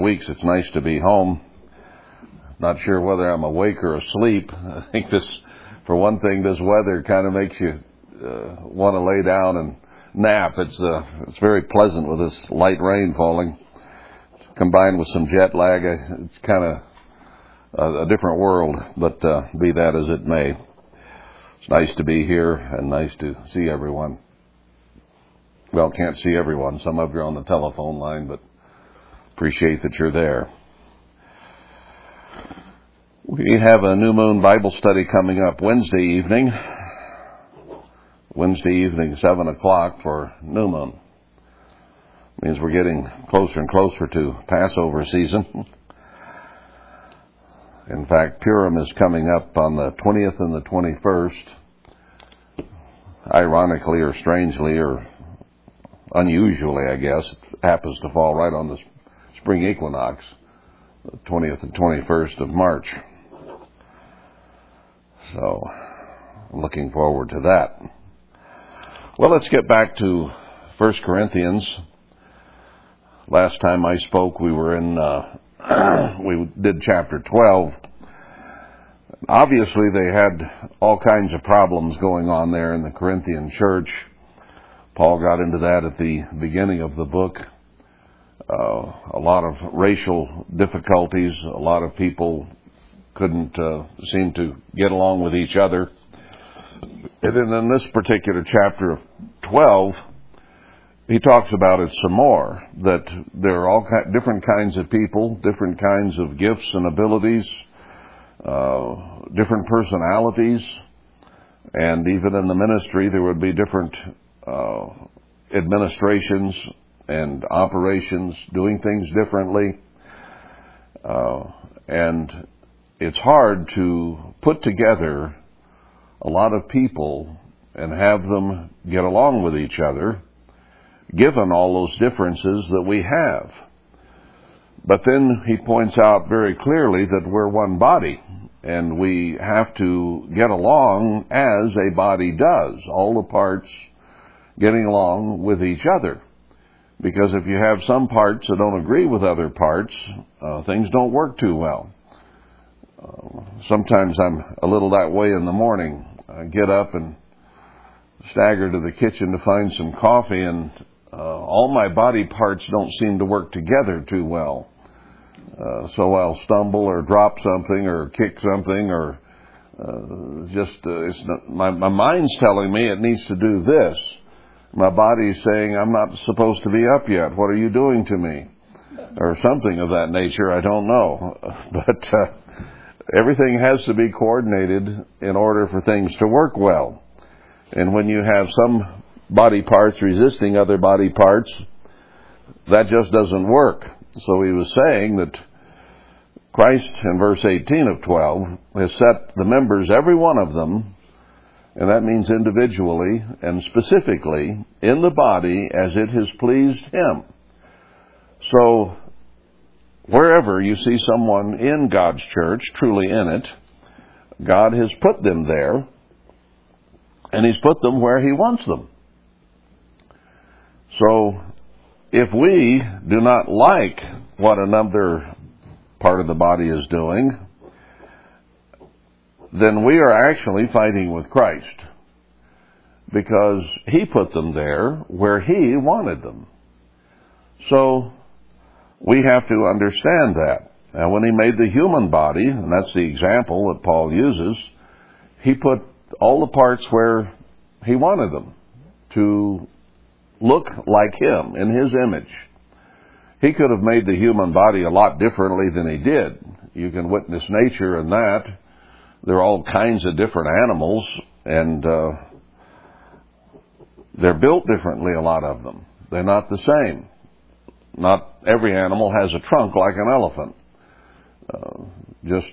weeks, it's nice to be home. Not sure whether I'm awake or asleep. I think this, for one thing, this weather kind of makes you uh, want to lay down and nap. It's uh, it's very pleasant with this light rain falling, combined with some jet lag. It's kind of a, a different world, but uh, be that as it may, it's nice to be here and nice to see everyone. Well, can't see everyone. Some of you are on the telephone line, but appreciate that you're there. We have a new moon Bible study coming up Wednesday evening. Wednesday evening, 7 o'clock for new moon. Means we're getting closer and closer to Passover season. In fact, Purim is coming up on the 20th and the 21st. Ironically or strangely or unusually, I guess, it happens to fall right on the spring equinox, the 20th and 21st of March. So, I'm looking forward to that. Well, let's get back to 1 Corinthians. Last time I spoke, we were in, uh, we did chapter 12. Obviously, they had all kinds of problems going on there in the Corinthian church. Paul got into that at the beginning of the book. Uh, a lot of racial difficulties, a lot of people couldn't uh, seem to get along with each other. And then in this particular chapter of 12, he talks about it some more, that there are all different kinds of people, different kinds of gifts and abilities, uh, different personalities, and even in the ministry there would be different uh, administrations and operations doing things differently. Uh, and it's hard to put together a lot of people and have them get along with each other, given all those differences that we have. But then he points out very clearly that we're one body, and we have to get along as a body does, all the parts getting along with each other. Because if you have some parts that don't agree with other parts, uh, things don't work too well. Uh, sometimes I'm a little that way in the morning. I get up and stagger to the kitchen to find some coffee, and uh, all my body parts don't seem to work together too well. Uh, so I'll stumble or drop something or kick something or uh, just uh, it's not, my my mind's telling me it needs to do this. My body's saying I'm not supposed to be up yet. What are you doing to me? Or something of that nature. I don't know, but. Uh, Everything has to be coordinated in order for things to work well. And when you have some body parts resisting other body parts, that just doesn't work. So he was saying that Christ, in verse 18 of 12, has set the members, every one of them, and that means individually and specifically, in the body as it has pleased him. So wherever you see someone in God's church, truly in it, God has put them there, and He's put them where He wants them. So, if we do not like what another part of the body is doing, then we are actually fighting with Christ. Because He put them there where He wanted them. So, we have to understand that. And when he made the human body, and that's the example that Paul uses, he put all the parts where he wanted them to look like him in his image. He could have made the human body a lot differently than he did. You can witness nature in that. There are all kinds of different animals, and uh, they're built differently, a lot of them. They're not the same. Not every animal has a trunk like an elephant. Uh, just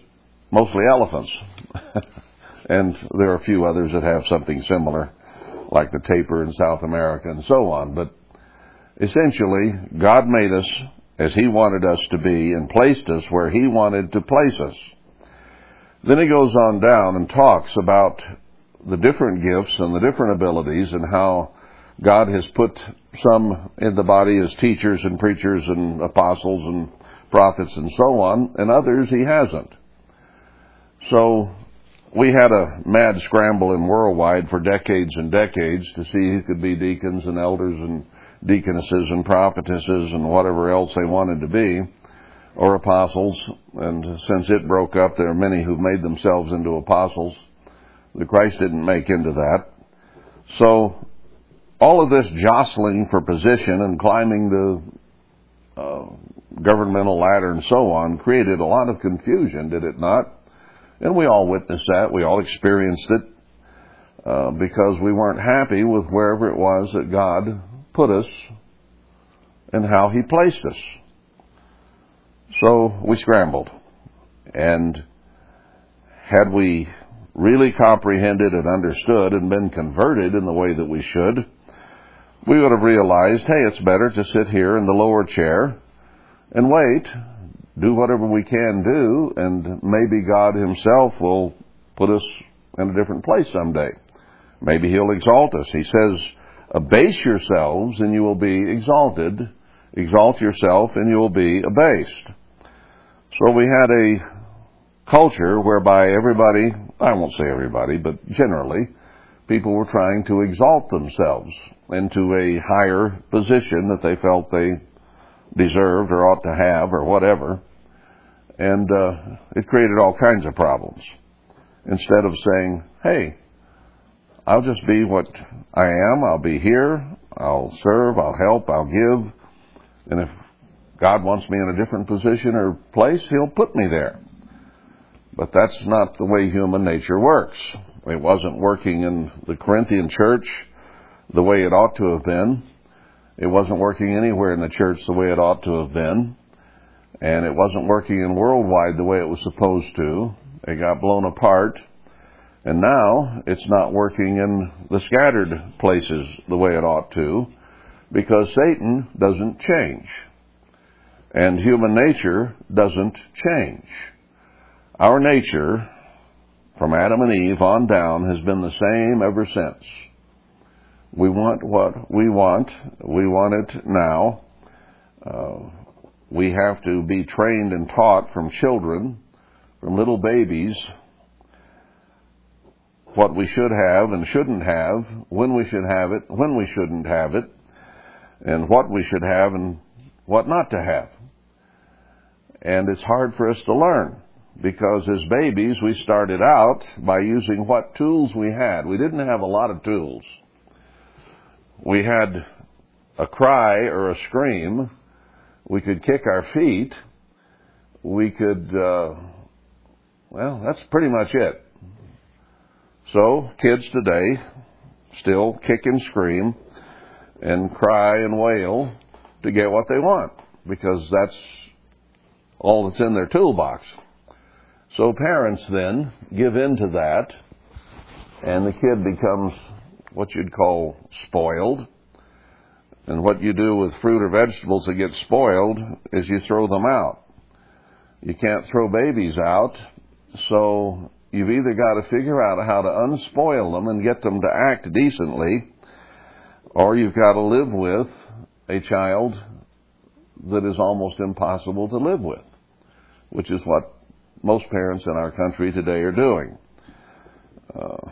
mostly elephants. and there are a few others that have something similar, like the tapir in South America and so on. But essentially, God made us as He wanted us to be and placed us where He wanted to place us. Then He goes on down and talks about the different gifts and the different abilities and how God has put some in the body as teachers and preachers and apostles and prophets and so on, and others he hasn't. So we had a mad scramble in worldwide for decades and decades to see who could be deacons and elders and deaconesses and prophetesses and whatever else they wanted to be, or apostles. And since it broke up, there are many who've made themselves into apostles. The Christ didn't make into that. So all of this jostling for position and climbing the uh, governmental ladder and so on created a lot of confusion, did it not? And we all witnessed that. We all experienced it uh, because we weren't happy with wherever it was that God put us and how He placed us. So we scrambled. And had we really comprehended and understood and been converted in the way that we should, we would have realized, hey, it's better to sit here in the lower chair and wait, do whatever we can do, and maybe God Himself will put us in a different place someday. Maybe He'll exalt us. He says, abase yourselves and you will be exalted. Exalt yourself and you will be abased. So we had a culture whereby everybody, I won't say everybody, but generally, people were trying to exalt themselves into a higher position that they felt they deserved or ought to have or whatever. And uh, it created all kinds of problems. Instead of saying, hey, I'll just be what I am, I'll be here, I'll serve, I'll help, I'll give, and if God wants me in a different position or place, He'll put me there. But that's not the way human nature works. It wasn't working in the Corinthian church the way it ought to have been. It wasn't working anywhere in the church the way it ought to have been. And it wasn't working in worldwide the way it was supposed to. It got blown apart. And now it's not working in the scattered places the way it ought to because Satan doesn't change. And human nature doesn't change. Our nature, from Adam and Eve on down, has been the same ever since. We want what we want. We want it now. Uh, we have to be trained and taught from children, from little babies, what we should have and shouldn't have, when we should have it, when we shouldn't have it, and what we should have and what not to have. And it's hard for us to learn because as babies we started out by using what tools we had. We didn't have a lot of tools we had a cry or a scream. We could kick our feet. We could, uh, well, that's pretty much it. So, kids today still kick and scream and cry and wail to get what they want because that's all that's in their toolbox. So parents then give in to that and the kid becomes what you'd call spoiled. And what you do with fruit or vegetables that get spoiled is you throw them out. You can't throw babies out, so you've either got to figure out how to unspoil them and get them to act decently, or you've got to live with a child that is almost impossible to live with, which is what most parents in our country today are doing. Uh,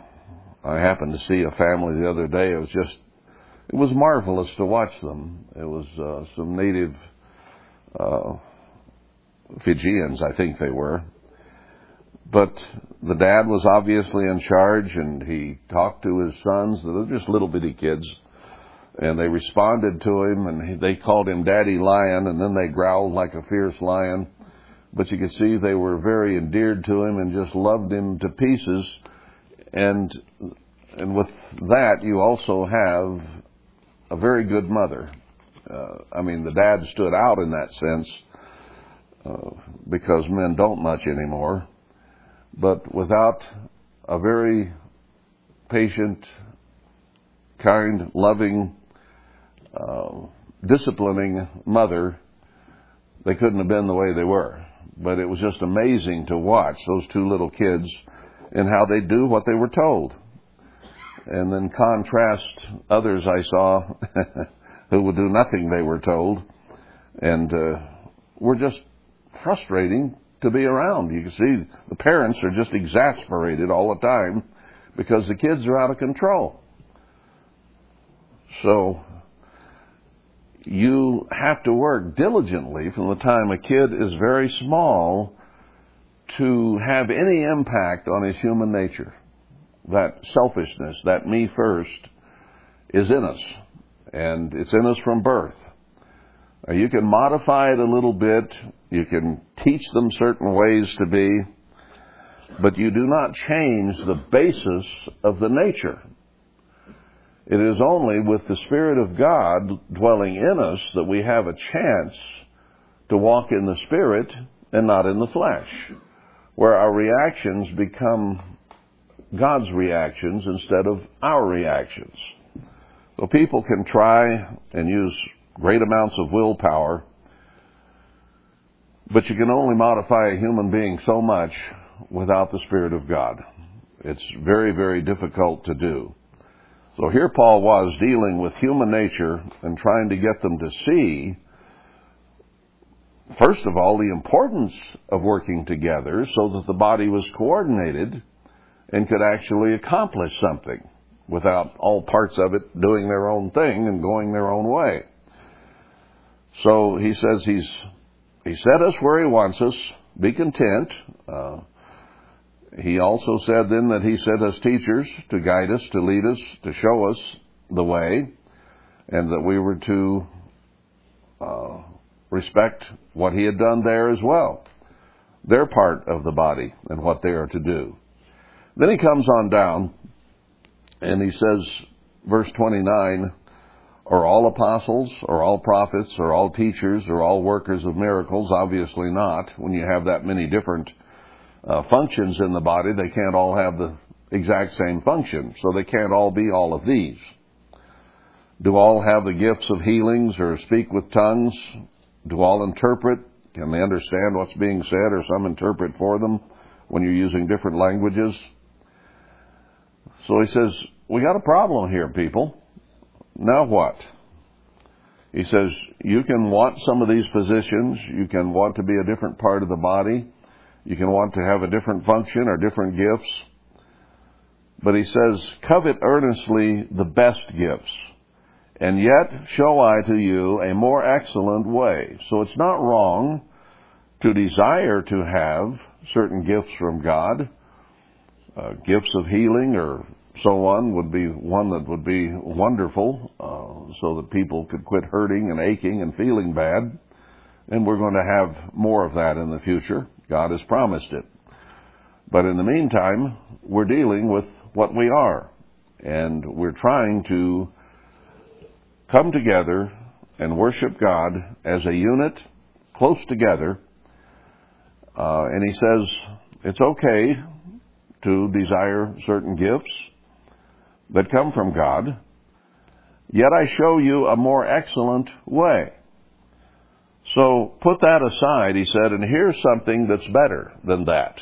I happened to see a family the other day. It was just, it was marvelous to watch them. It was uh, some native uh, Fijians, I think they were. But the dad was obviously in charge, and he talked to his sons. They're just little bitty kids, and they responded to him, and they called him Daddy Lion, and then they growled like a fierce lion. But you could see they were very endeared to him and just loved him to pieces and and with that, you also have a very good mother. Uh, I mean, the dad stood out in that sense uh, because men don't much anymore. But without a very patient, kind, loving, uh, disciplining mother, they couldn't have been the way they were. But it was just amazing to watch those two little kids and how they do what they were told. And then contrast others I saw who would do nothing they were told. And uh, we're just frustrating to be around. You can see the parents are just exasperated all the time because the kids are out of control. So you have to work diligently from the time a kid is very small to have any impact on his human nature. That selfishness, that me first, is in us. And it's in us from birth. You can modify it a little bit. You can teach them certain ways to be. But you do not change the basis of the nature. It is only with the Spirit of God dwelling in us that we have a chance to walk in the Spirit and not in the flesh, where our reactions become God's reactions instead of our reactions. So people can try and use great amounts of willpower, but you can only modify a human being so much without the Spirit of God. It's very, very difficult to do. So here Paul was dealing with human nature and trying to get them to see, first of all, the importance of working together so that the body was coordinated and could actually accomplish something without all parts of it doing their own thing and going their own way. So he says he's he set us where he wants us. Be content. Uh, he also said then that he sent us teachers to guide us, to lead us, to show us the way, and that we were to uh, respect what he had done there as well. Their part of the body and what they are to do. Then he comes on down and he says, verse 29, are all apostles, are all prophets, are all teachers, are all workers of miracles? Obviously not. When you have that many different uh, functions in the body, they can't all have the exact same function. So they can't all be all of these. Do all have the gifts of healings or speak with tongues? Do all interpret? Can they understand what's being said or some interpret for them when you're using different languages? So he says, we got a problem here, people. Now what? He says, you can want some of these positions. You can want to be a different part of the body. You can want to have a different function or different gifts. But he says, covet earnestly the best gifts. And yet show I to you a more excellent way. So it's not wrong to desire to have certain gifts from God. Uh, gifts of healing or so on would be one that would be wonderful uh, so that people could quit hurting and aching and feeling bad. And we're going to have more of that in the future. God has promised it. But in the meantime, we're dealing with what we are. And we're trying to come together and worship God as a unit, close together. Uh, and he says it's okay to desire certain gifts that come from God, yet I show you a more excellent way. So put that aside, he said, and here's something that's better than that.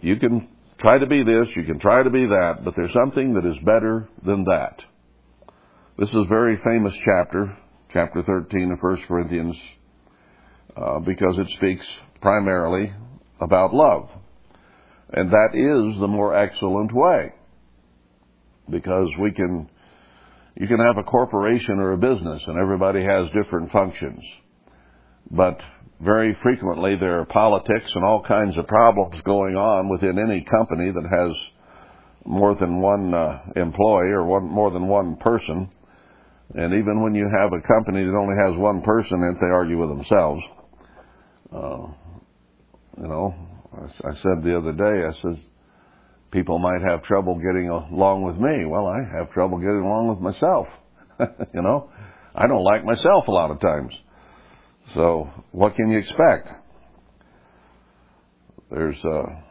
You can try to be this, you can try to be that, but there's something that is better than that. This is a very famous chapter, chapter 13 of 1 Corinthians, uh, because it speaks primarily about love. And that is the more excellent way. Because we can you can have a corporation or a business and everybody has different functions. But very frequently there are politics and all kinds of problems going on within any company that has more than one uh, employee or one, more than one person. And even when you have a company that only has one person it, they argue with themselves. Uh, you know, I, I said the other day, I said, people might have trouble getting along with me. Well, I have trouble getting along with myself. you know, I don't like myself a lot of times. So what can you expect? There's a,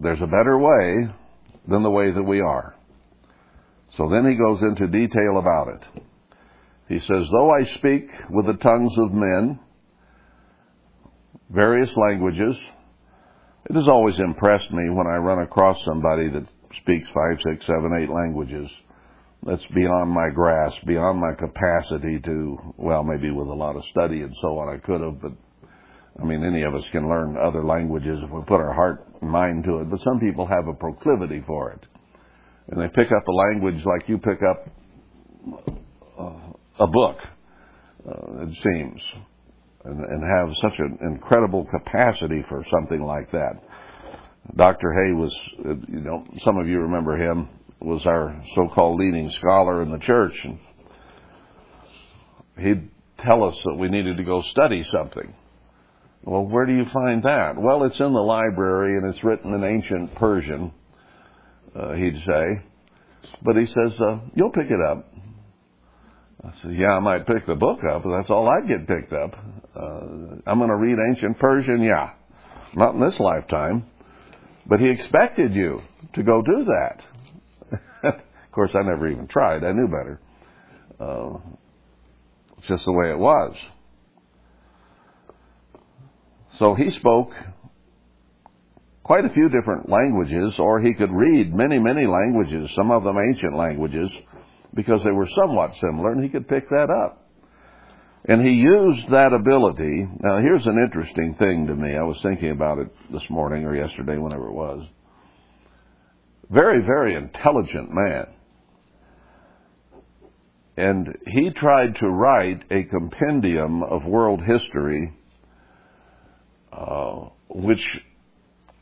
there's a better way than the way that we are. So then he goes into detail about it. He says, though I speak with the tongues of men, various languages, it has always impressed me when I run across somebody that speaks five, six, seven, eight languages. that's beyond my grasp, beyond my capacity to, well, maybe with a lot of study and so on I could have, but I mean, any of us can learn other languages if we put our heart and mind to it, but some people have a proclivity for it. And they pick up a language like you pick up uh, a book, uh, it seems, and, and have such an incredible capacity for something like that. Dr. Hoeh was, you know, some of you remember him, was our so-called leading scholar in the church. And he'd tell us that we needed to go study something. Well, where do you find that? Well, it's in the library and it's written in ancient Persian, uh, he'd say. But he says, uh, you'll pick it up. I said, yeah, I might pick the book up, but that's all I'd get picked up. Uh, I'm going to read ancient Persian, yeah. Not in this lifetime. But he expected you to go do that. of course, I never even tried. I knew better. Uh, it's just the way it was. So he spoke quite a few different languages, or he could read many, many languages, some of them ancient languages, because they were somewhat similar, and he could pick that up. And he used that ability. Now, here's an interesting thing to me. I was thinking about it this morning or yesterday, whenever it was. Very, very intelligent man. And he tried to write a compendium of world history, uh, which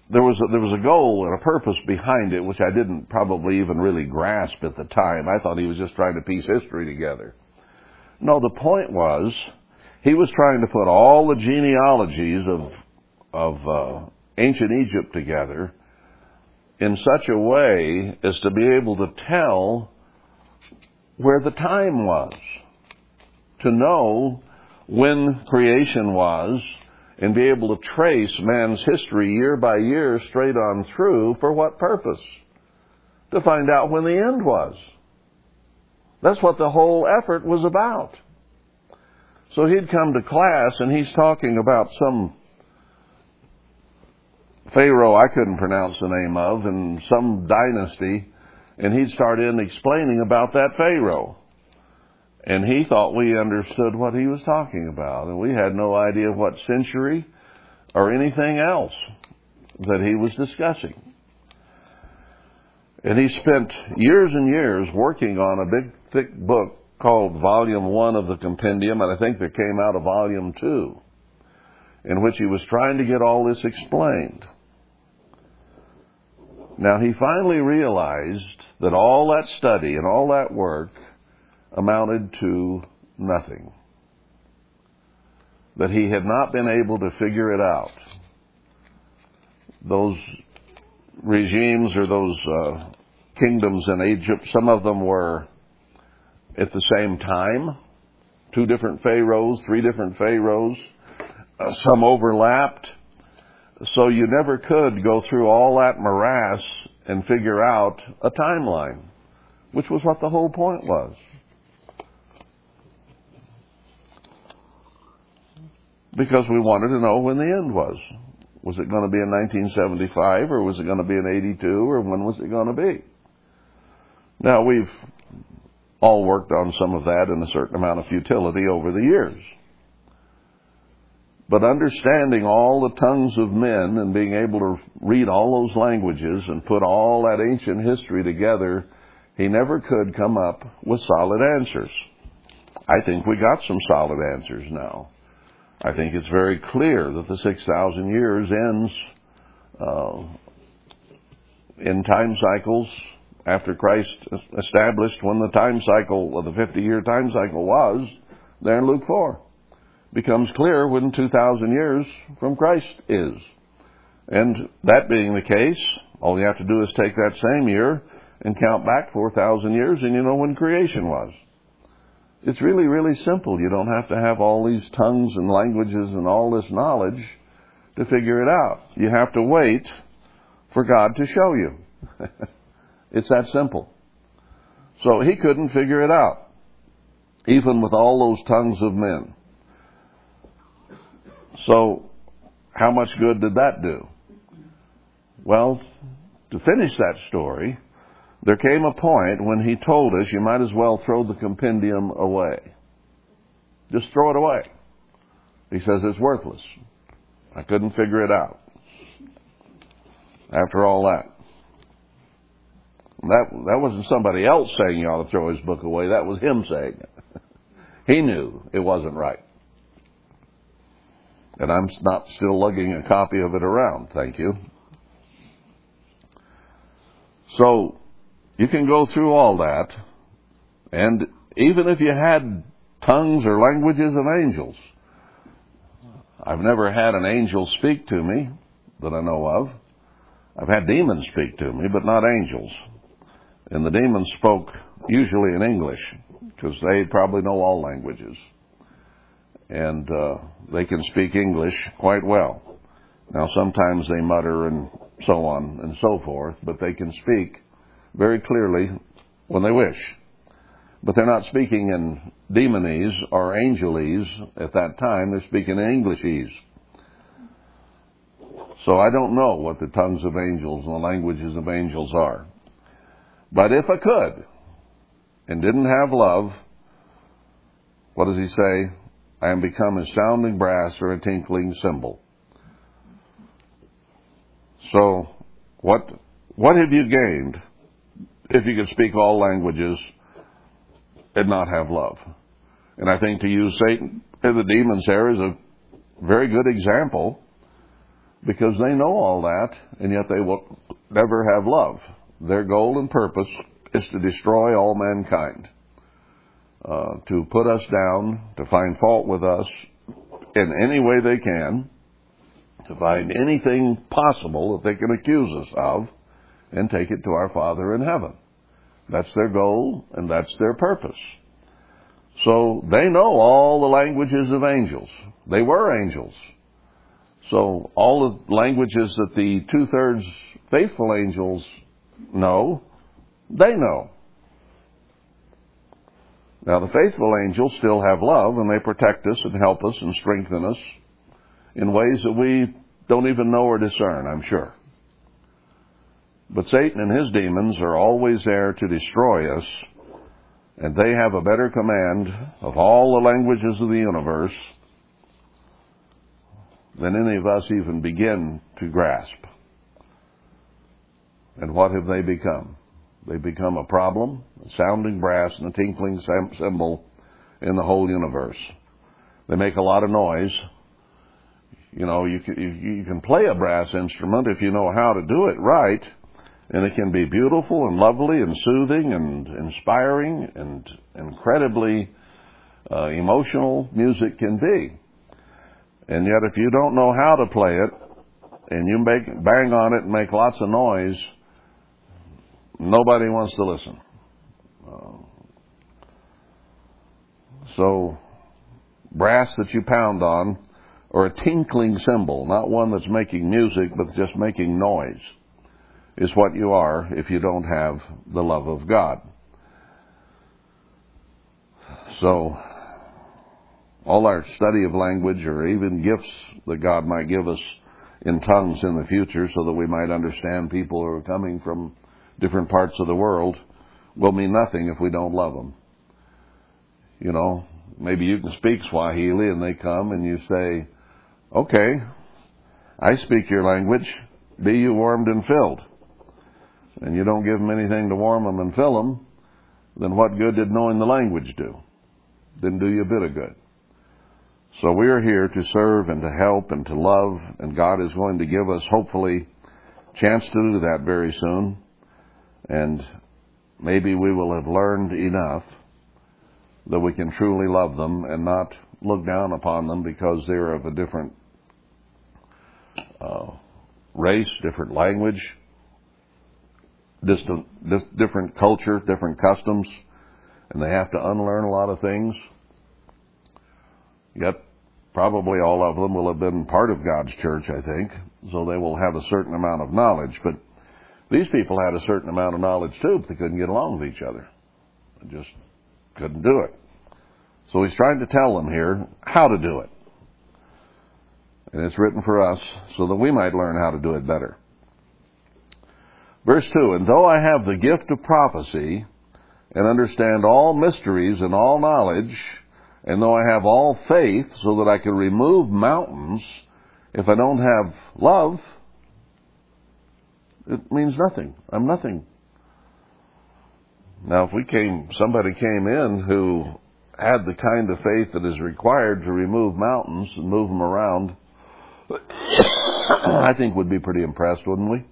there was a, there was a goal and a purpose behind it, which I didn't probably even really grasp at the time. I thought he was just trying to piece history together. No, the point was he was trying to put all the genealogies of of uh, ancient Egypt together in such a way as to be able to tell where the time was, to know when creation was, and be able to trace man's history year by year straight on through for what purpose? To find out when the end was. That's what the whole effort was about. So he'd come to class and he's talking about some Pharaoh I couldn't pronounce the name of and some dynasty and he'd start in explaining about that Pharaoh. And he thought we understood what he was talking about and we had no idea what century or anything else that he was discussing. And he spent years and years working on a big thick book called Volume 1 of the Compendium, and I think there came out a Volume 2, in which he was trying to get all this explained. Now, he finally realized that all that study and all that work amounted to nothing. That he had not been able to figure it out. Those regimes or those uh, kingdoms in Egypt, some of them were at the same time. Two different pharaohs, three different pharaohs. Uh, some overlapped. So you never could go through all that morass and figure out a timeline, which was what the whole point was. Because we wanted to know when the end was. Was it going to be in 1975 or was it going to be in 82 or when was it going to be? Now we've all worked on some of that in a certain amount of futility over the years. But understanding all the tongues of men and being able to read all those languages and put all that ancient history together, he never could come up with solid answers. I think we got some solid answers now. I think it's very clear that the 6,000 years ends uh, in time cycles after Christ established when the time cycle of the 50 year time cycle was, there in Luke 4. Becomes clear when 2,000 years from Christ is. And that being the case, all you have to do is take that same year and count back 4,000 years and you know when creation was. It's really, really simple. You don't have to have all these tongues and languages and all this knowledge to figure it out. You have to wait for God to show you. It's that simple. So he couldn't figure it out, even with all those tongues of men. So, how much good did that do? Well, to finish that story, there came a point when he told us you might as well throw the compendium away. Just throw it away. He says it's worthless. I couldn't figure it out. After all that. That, that wasn't somebody else saying you ought to throw his book away. That was him saying it. he knew it wasn't right. And I'm not still lugging a copy of it around, thank you. So, you can go through all that, and even if you had tongues or languages of angels, I've never had an angel speak to me that I know of. I've had demons speak to me, but not angels. And the demons spoke usually in English, because they probably know all languages. And uh, they can speak English quite well. Now, sometimes they mutter and so on and so forth, but they can speak very clearly when they wish. But they're not speaking in demonese or angelese at that time, they're speaking in Englishese. So I don't know what the tongues of angels and the languages of angels are. But if I could and didn't have love, what does he say? I am become a sounding brass or a tinkling cymbal. So, what, what have you gained if you could speak all languages and not have love? And I think to use Satan and the demons there is a very good example because they know all that and yet they will never have love. Their goal and purpose is to destroy all mankind, uh, to put us down, to find fault with us in any way they can, to find anything possible that they can accuse us of, and take it to our Father in heaven. That's their goal, and that's their purpose. So they know all the languages of angels. They were angels. So all the languages that the two thirds faithful angels know, they know. Now the faithful angels still have love and they protect us and help us and strengthen us in ways that we don't even know or discern, I'm sure. But Satan and his demons are always there to destroy us, and they have a better command of all the languages of the universe than any of us even begin to grasp. And what have they become? They become a problem, a sounding brass, and a tinkling cymbal in the whole universe. They make a lot of noise. You know, you can, you can play a brass instrument if you know how to do it right, and it can be beautiful and lovely and soothing and inspiring and incredibly uh, emotional music can be. And yet, if you don't know how to play it, and you make bang on it and make lots of noise, nobody wants to listen. Uh, so, brass that you pound on, or a tinkling cymbal, not one that's making music, but just making noise, is what you are if you don't have the love of God. So, all our study of language or even gifts that God might give us in tongues in the future so that we might understand people who are coming from different parts of the world will mean nothing if we don't love them. You know, maybe you can speak Swahili and they come and you say, okay, I speak your language, be you warmed and filled. And you don't give them anything to warm them and fill them, then what good did knowing the language do? Didn't do you a bit of good. So we are here to serve and to help and to love, and God is going to give us, hopefully, chance to do that very soon. And maybe we will have learned enough that we can truly love them and not look down upon them because they're of a different uh, race, different language, distant, different culture, different customs, and they have to unlearn a lot of things. Yet, probably all of them will have been part of God's church, I think, so they will have a certain amount of knowledge. But these people had a certain amount of knowledge too, but they couldn't get along with each other. They just couldn't do it. So he's trying to tell them here how to do it. And it's written for us so that we might learn how to do it better. Verse 2 And though I have the gift of prophecy, and understand all mysteries and all knowledge, and though I have all faith so that I can remove mountains, if I don't have love, it means nothing. I'm nothing. Now, if we came, somebody came in who had the kind of faith that is required to remove mountains and move them around, I think we'd be pretty impressed, wouldn't we?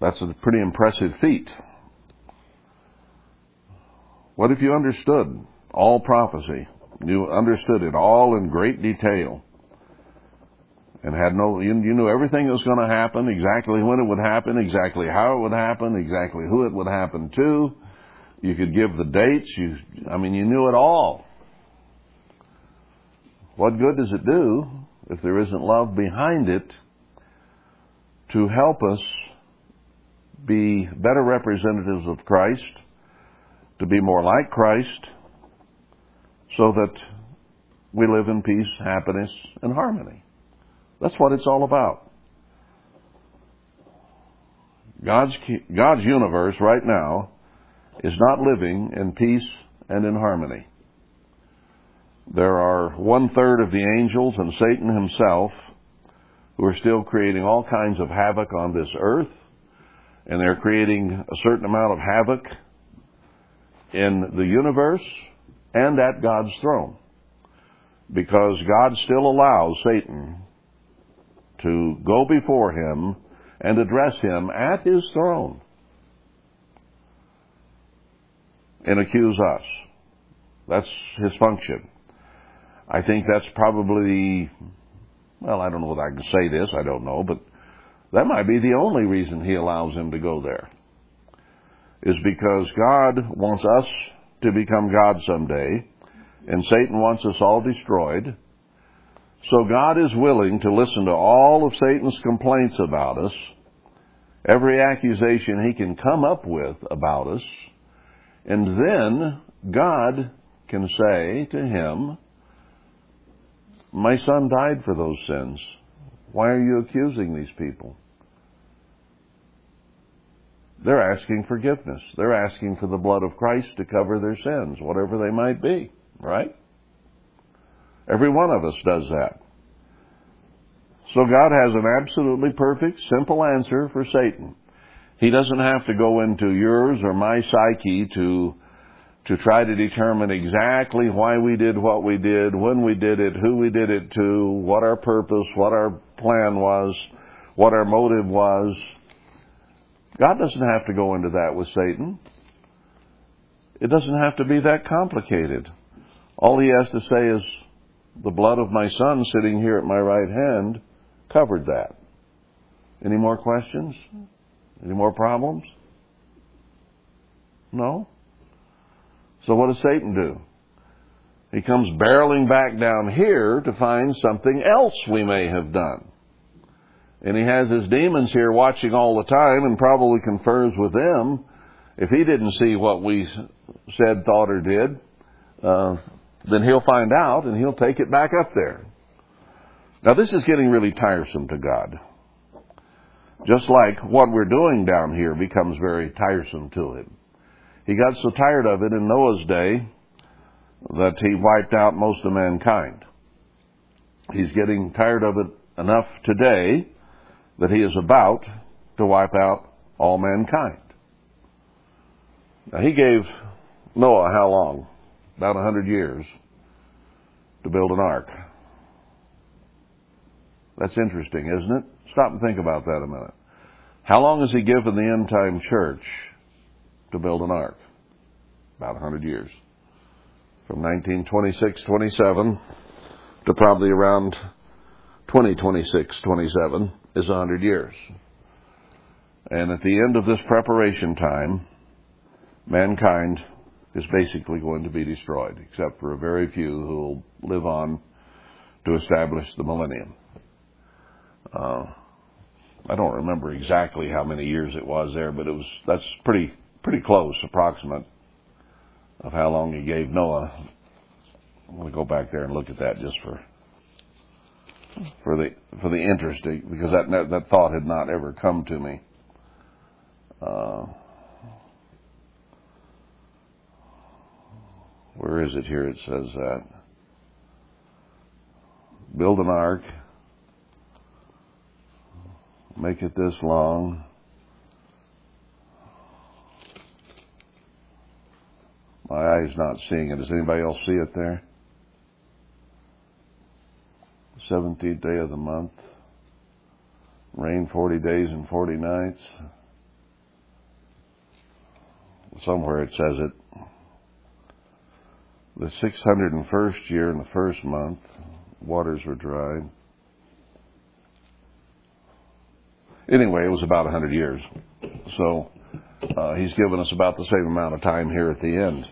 That's a pretty impressive feat. What if you understood all prophecy? You understood it all in great detail and had no, you, you knew everything that was going to happen, exactly when it would happen, exactly how it would happen, exactly who it would happen to. You could give the dates. You, I mean, you knew it all. What good does it do if there isn't love behind it to help us be better representatives of Christ, to be more like Christ, so that we live in peace, happiness, and harmony? That's what it's all about. God's, God's universe right now is not living in peace and in harmony. There are one third of the angels and Satan himself who are still creating all kinds of havoc on this earth, and they're creating a certain amount of havoc in the universe and at God's throne. Because God still allows Satan to go before him and address him at his throne and accuse us. That's his function. I think that's probably, well, I don't know whether I can say this, I don't know, but that might be the only reason he allows him to go there. Is because God wants us to become God someday, and Satan wants us all destroyed, so God is willing to listen to all of Satan's complaints about us, every accusation he can come up with about us, and then God can say to him, My son died for those sins. Why are you accusing these people? They're asking forgiveness. They're asking for the blood of Christ to cover their sins, whatever they might be, right? Every one of us does that. So God has an absolutely perfect, simple answer for Satan. He doesn't have to go into yours or my psyche to to try to determine exactly why we did what we did, when we did it, who we did it to, what our purpose, what our plan was, what our motive was. God doesn't have to go into that with Satan. It doesn't have to be that complicated. All he has to say is, the blood of my son sitting here at my right hand covered that. Any more questions? Any more problems? No? So what does Satan do? He comes barreling back down here to find something else we may have done. And he has his demons here watching all the time and probably confers with them. If he didn't see what we said, thought, or did, uh, then he'll find out and he'll take it back up there. Now this is getting really tiresome to God. Just like what we're doing down here becomes very tiresome to him. He got so tired of it in Noah's day that he wiped out most of mankind. He's getting tired of it enough today that he is about to wipe out all mankind. Now he gave Noah how long? About a hundred years to build an ark. That's interesting, isn't it? Stop and think about that a minute. How long has he given the end time church to build an ark? About a 100 years. From 1926 27 to probably around 2026 27 is 100 years. And at the end of this preparation time, mankind is basically going to be destroyed, except for a very few who will live on to establish the millennium. Uh, I don't remember exactly how many years it was there, but it was that's pretty pretty close, approximate, of how long he gave Noah. I'm going to go back there and look at that just for for the for the interest because that that thought had not ever come to me. Uh, where is it here? It says that build an ark, make it this long. My eye's not seeing it. Does anybody else see it there? 17th day of the month. Rain 40 days and 40 nights. Somewhere it says it. The 601st year in the first month, waters were dried. Anyway, it was about 100 years. So, uh, he's given us about the same amount of time here at the end.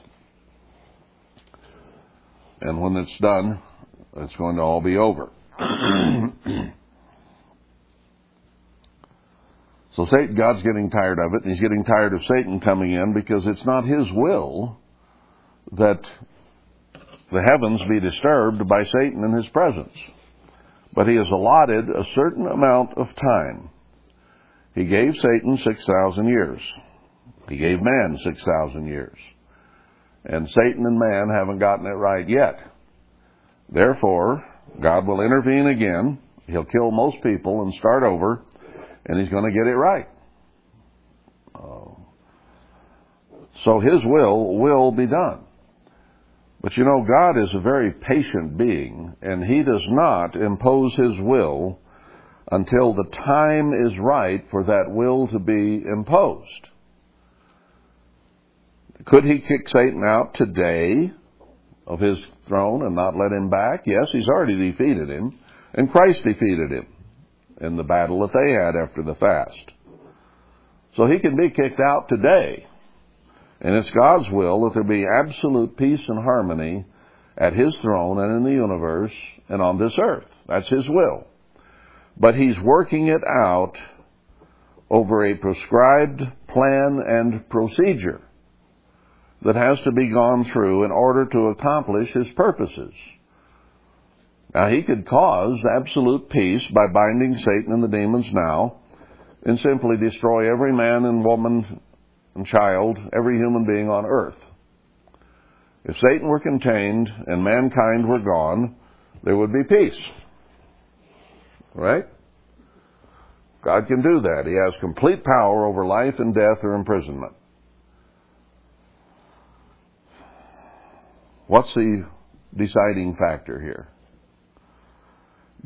And when it's done, it's going to all be over. so Satan, God's getting tired of it, and he's getting tired of Satan coming in because it's not his will that the heavens be disturbed by Satan in his presence. But he has allotted a certain amount of time. He gave Satan 6,000 years. He gave man 6,000 years. And Satan and man haven't gotten it right yet. Therefore, God will intervene again. He'll kill most people and start over, and he's going to get it right. Uh, so his will will be done. But you know, God is a very patient being, and he does not impose his will until the time is right for that will to be imposed. Could he kick Satan out today of his throne and not let him back? Yes, he's already defeated him, and Christ defeated him in the battle that they had after the fast. So he can be kicked out today. And it's God's will that there be absolute peace and harmony at his throne and in the universe and on this earth. That's his will. But he's working it out over a prescribed plan and procedure that has to be gone through in order to accomplish his purposes. Now, he could cause absolute peace by binding Satan and the demons now and simply destroy every man and woman and child, every human being on earth. If Satan were contained and mankind were gone, there would be peace. Right? God can do that. He has complete power over life and death or imprisonment. What's the deciding factor here?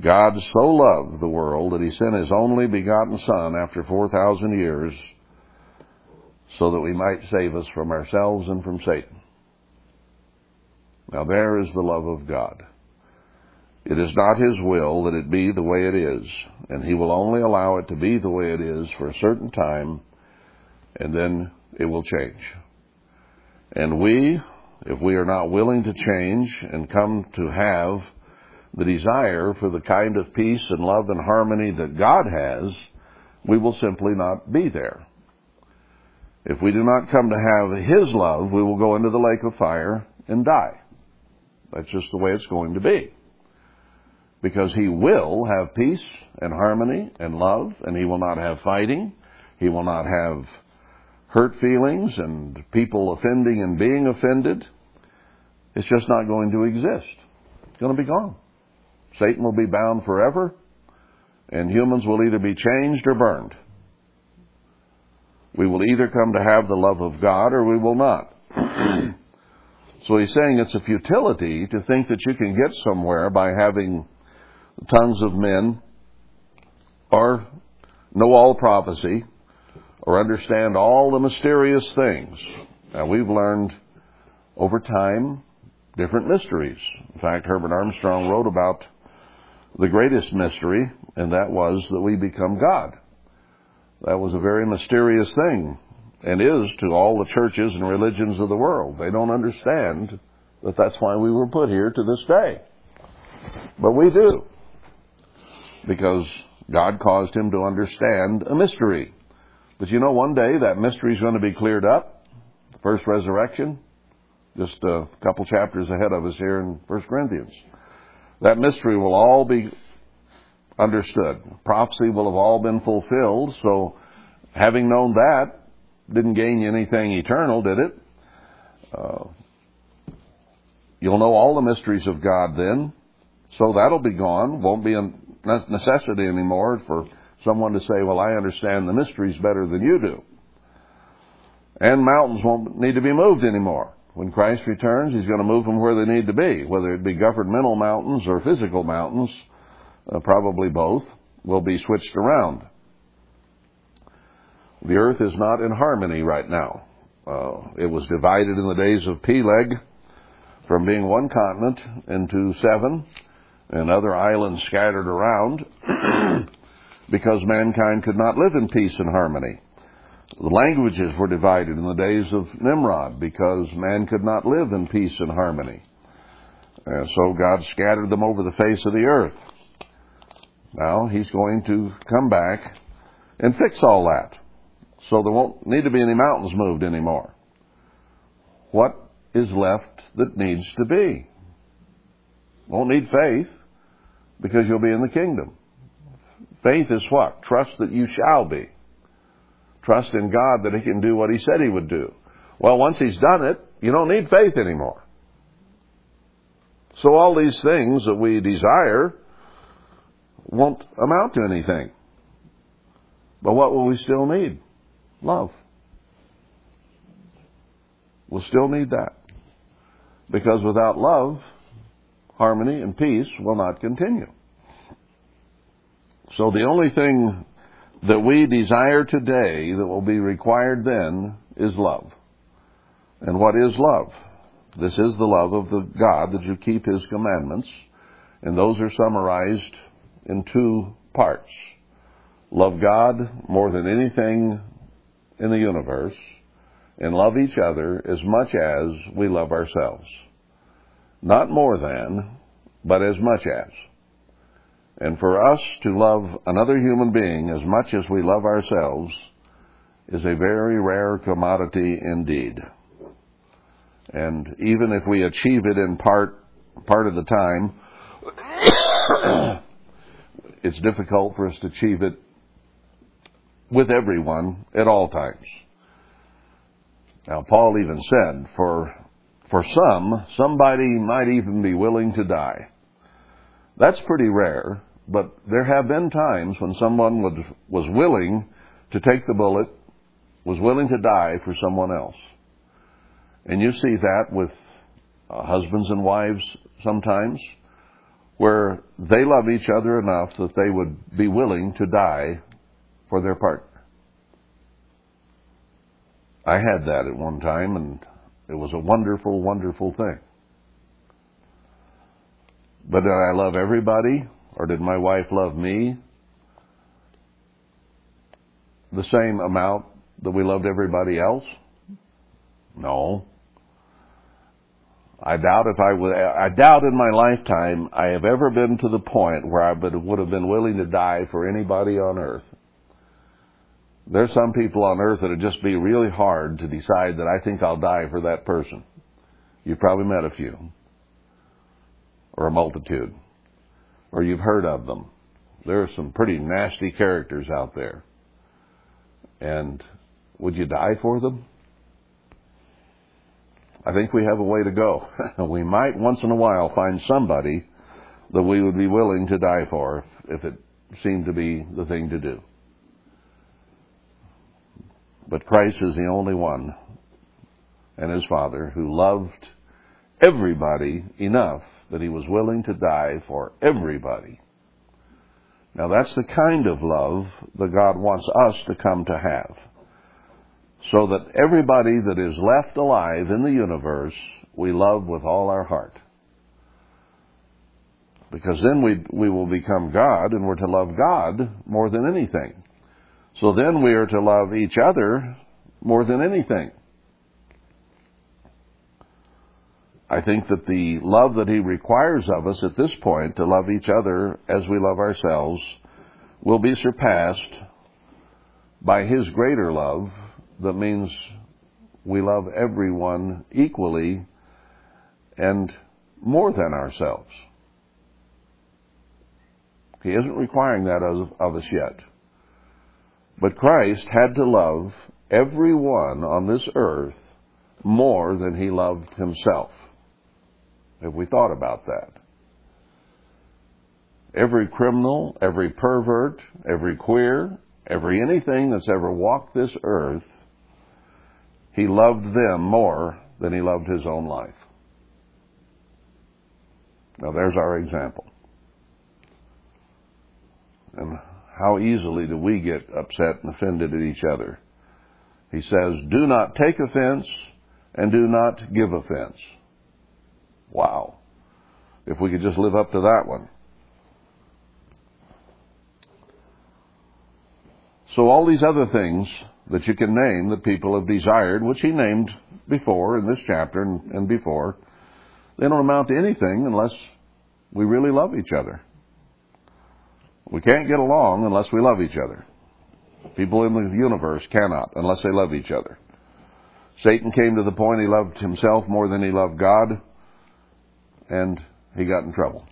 God so loved the world that he sent his only begotten Son after 4,000 years so that we might save us from ourselves and from Satan. Now there is the love of God. It is not His will that it be the way it is, and He will only allow it to be the way it is for a certain time, and then it will change. And we, if we are not willing to change and come to have the desire for the kind of peace and love and harmony that God has, we will simply not be there. If we do not come to have His love, we will go into the lake of fire and die. That's just the way it's going to be. Because He will have peace and harmony and love, and He will not have fighting. He will not have hurt feelings and people offending and being offended. It's just not going to exist. It's going to be gone. Satan will be bound forever, and humans will either be changed or burned. We will either come to have the love of God or we will not. so he's saying it's a futility to think that you can get somewhere by having tongues of men or know all prophecy or understand all the mysterious things. Now we've learned over time different mysteries. In fact, Herbert Armstrong wrote about the greatest mystery, and that was that we become God. That was a very mysterious thing, and is to all the churches and religions of the world. They don't understand that that's why we were put here to this day. But we do. Because God caused him to understand a mystery. But you know, one day that mystery is going to be cleared up. The first resurrection just a couple chapters ahead of us here in 1 Corinthians. That mystery will all be understood. Prophecy will have all been fulfilled, so having known that didn't gain you anything eternal, did it? Uh, you'll know all the mysteries of God then, so that'll be gone. Won't be a necessity anymore for someone to say, well, I understand the mysteries better than you do. And mountains won't need to be moved anymore. When Christ returns, He's going to move them where they need to be, whether it be governmental mountains or physical mountains, uh, probably both, will be switched around. The earth is not in harmony right now. Uh, it was divided in the days of Peleg from being one continent into seven and other islands scattered around because mankind could not live in peace and harmony. The languages were divided in the days of Nimrod because man could not live in peace and harmony. And so God scattered them over the face of the earth. Now He's going to come back and fix all that. So there won't need to be any mountains moved anymore. What is left that needs to be? Won't need faith because you'll be in the kingdom. Faith is what? Trust that you shall be. Trust in God that He can do what He said He would do. Well, once He's done it, you don't need faith anymore. So all these things that we desire won't amount to anything. But what will we still need? Love. We'll still need that. Because without love, harmony and peace will not continue. So the only thing that we desire today that will be required then is love. And what is love? This is the love of the God that you keep His commandments, and those are summarized in two parts. Love God more than anything in the universe, and love each other as much as we love ourselves. Not more than, but as much as. And for us to love another human being as much as we love ourselves is a very rare commodity indeed. And even if we achieve it in part, part of the time, it's difficult for us to achieve it with everyone at all times. Now, Paul even said, for, for some, somebody might even be willing to die. That's pretty rare, but there have been times when someone was, was willing to take the bullet, was willing to die for someone else. And you see that with uh, husbands and wives sometimes, where they love each other enough that they would be willing to die for their partner. I had that at one time, and it was a wonderful, wonderful thing. But did I love everybody? Or did my wife love me the same amount that we loved everybody else? No. I doubt if I would, I doubt in my lifetime I have ever been to the point where I would have been willing to die for anybody on earth. There's some people on earth that would just be really hard to decide that I think I'll die for that person. You've probably met a few or a multitude, or you've heard of them. There are some pretty nasty characters out there. And would you die for them? I think we have a way to go. we might once in a while find somebody that we would be willing to die for if it seemed to be the thing to do. But Christ is the only one and his Father who loved everybody enough that he was willing to die for everybody. Now that's the kind of love that God wants us to come to have. So that everybody that is left alive in the universe, we love with all our heart. Because then we, we will become God and we're to love God more than anything. So then we are to love each other more than anything. I think that the love that He requires of us at this point to love each other as we love ourselves will be surpassed by His greater love that means we love everyone equally and more than ourselves. He isn't requiring that of, of us yet. But Christ had to love everyone on this earth more than he loved himself. Have we thought about that? Every criminal, every pervert, every queer, every anything that's ever walked this earth, he loved them more than he loved his own life. Now there's our example. And how easily do we get upset and offended at each other? He says, do not take offense and do not give offense. Wow. If we could just live up to that one. So all these other things that you can name that people have desired, which he named before in this chapter and, and before, they don't amount to anything unless we really love each other. We can't get along unless we love each other. People in the universe cannot unless they love each other. Satan came to the point he loved himself more than he loved God, and he got in trouble.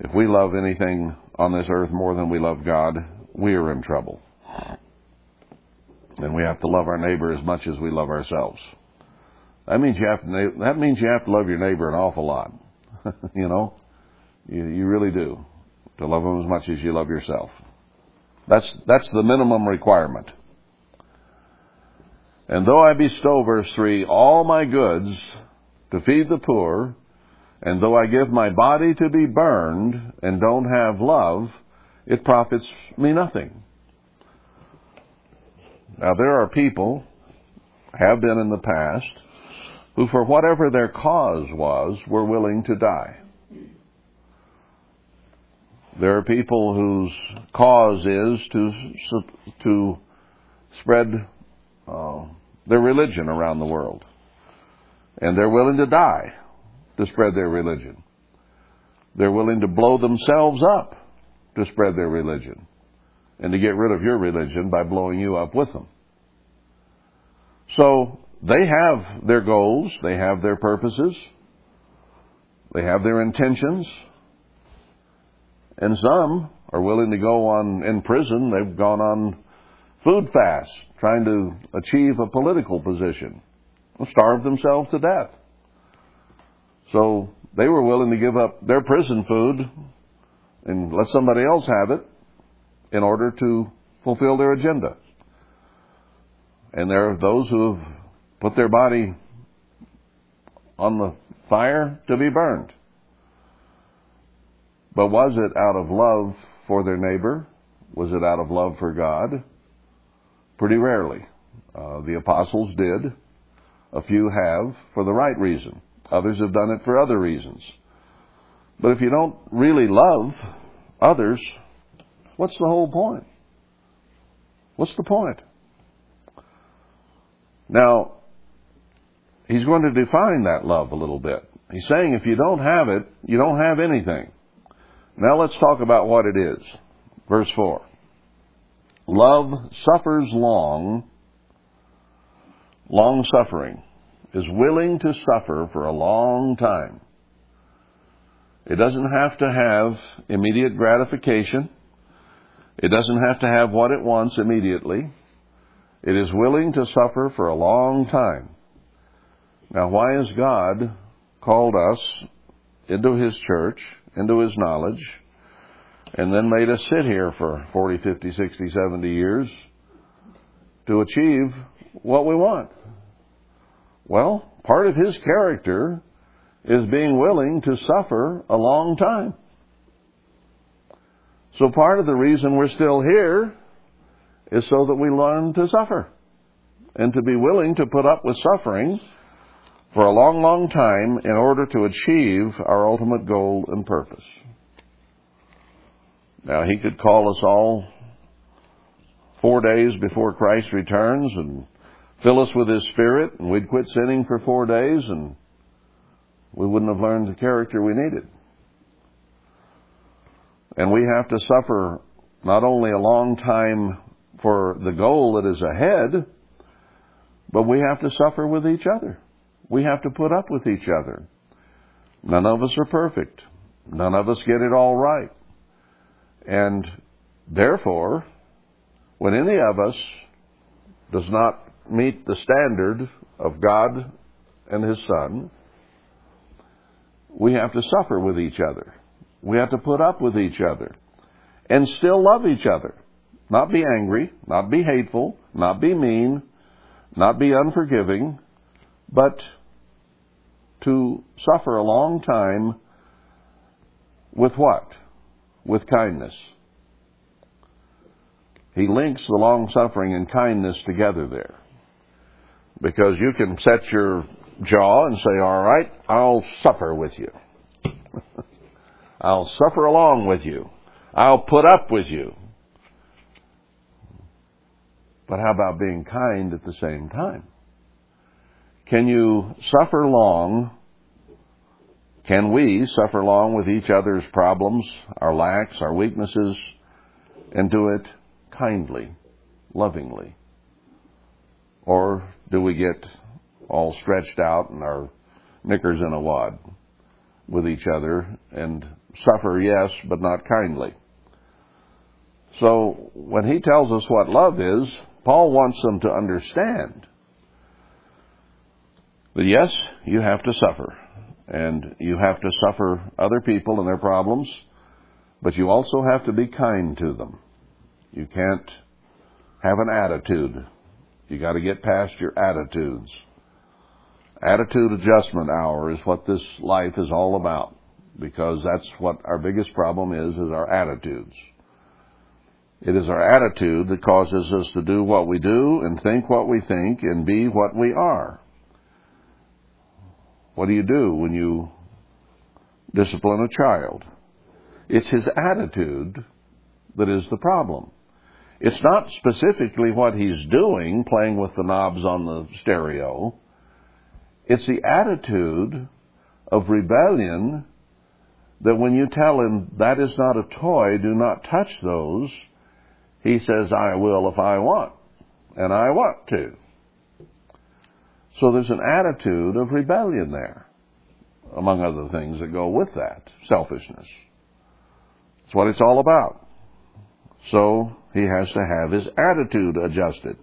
If we love anything on this earth more than we love God, we are in trouble. And we have to love our neighbor as much as we love ourselves. That means you have to, that means you have to love your neighbor an awful lot. you know? You, you really do. To love them as much as you love yourself. That's, that's the minimum requirement. And though I bestow, verse 3, all my goods to feed the poor, and though I give my body to be burned and don't have love, it profits me nothing. Now there are people, have been in the past, who for whatever their cause was, were willing to die. There are people whose cause is to, to spread uh, their religion around the world. And they're willing to die to spread their religion. They're willing to blow themselves up to spread their religion and to get rid of your religion by blowing you up with them. So they have their goals, they have their purposes, they have their intentions, and some are willing to go on in prison. They've gone on food fasts, trying to achieve a political position, starve themselves to death. So they were willing to give up their prison food and let somebody else have it in order to fulfill their agenda. And there are those who have put their body on the fire to be burned. But was it out of love for their neighbor? Was it out of love for God? Pretty rarely. Uh, the apostles did. A few have for the right reason. Others have done it for other reasons. But if you don't really love others, what's the whole point? What's the point? Now, he's going to define that love a little bit. He's saying if you don't have it, you don't have anything. Now let's talk about what it is. Verse 4. Love suffers long, long suffering, is willing to suffer for a long time. It doesn't have to have immediate gratification. It doesn't have to have what it wants immediately. It is willing to suffer for a long time. Now, why has God called us into His church, into His knowledge, and then made us sit here for 40, 50, 60, 70 years to achieve what we want? Well, part of His character is being willing to suffer a long time. So part of the reason we're still here is so that we learn to suffer and to be willing to put up with suffering for a long, long time in order to achieve our ultimate goal and purpose. Now, He could call us all four days before Christ returns and fill us with His Spirit, and we'd quit sinning for four days, and we wouldn't have learned the character we needed. And we have to suffer not only a long time for the goal that is ahead, but we have to suffer with each other. We have to put up with each other. None of us are perfect. None of us get it all right. And therefore, when any of us does not meet the standard of God and His Son, we have to suffer with each other. We have to put up with each other and still love each other. Not be angry, not be hateful, not be mean, not be unforgiving, but to suffer a long time with what? With kindness. He links the long suffering and kindness together there. Because you can set your jaw and say, all right, I'll suffer with you. I'll suffer along with you. I'll put up with you. But how about being kind at the same time? Can you suffer long? Can we suffer long with each other's problems, our lacks, our weaknesses, and do it kindly, lovingly? Or do we get all stretched out and our knickers in a wad with each other and suffer, yes, but not kindly? So when he tells us what love is, Paul wants them to understand that yes, you have to suffer and you have to suffer other people and their problems, but you also have to be kind to them. You can't have an attitude. You got to get past your attitudes. Attitude adjustment hour is what this life is all about because that's what our biggest problem is is our attitudes. It is our attitude that causes us to do what we do and think what we think and be what we are. What do you do when you discipline a child? It's his attitude that is the problem. It's not specifically what he's doing, playing with the knobs on the stereo. It's the attitude of rebellion that when you tell him that is not a toy, do not touch those, he says, I will if I want. And I want to. So there's an attitude of rebellion there, among other things that go with that. Selfishness. That's what it's all about. So he has to have his attitude adjusted.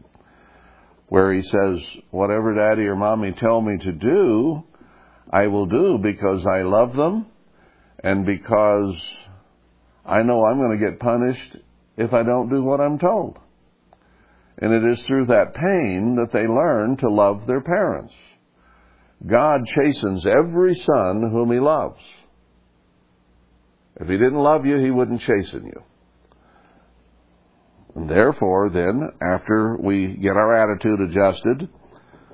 Where he says, whatever daddy or mommy tell me to do, I will do because I love them and because I know I'm going to get punished if I don't do what I'm told. And it is through that pain that they learn to love their parents. God chastens every son whom he loves. If he didn't love you, he wouldn't chasten you. And therefore, then, after we get our attitude adjusted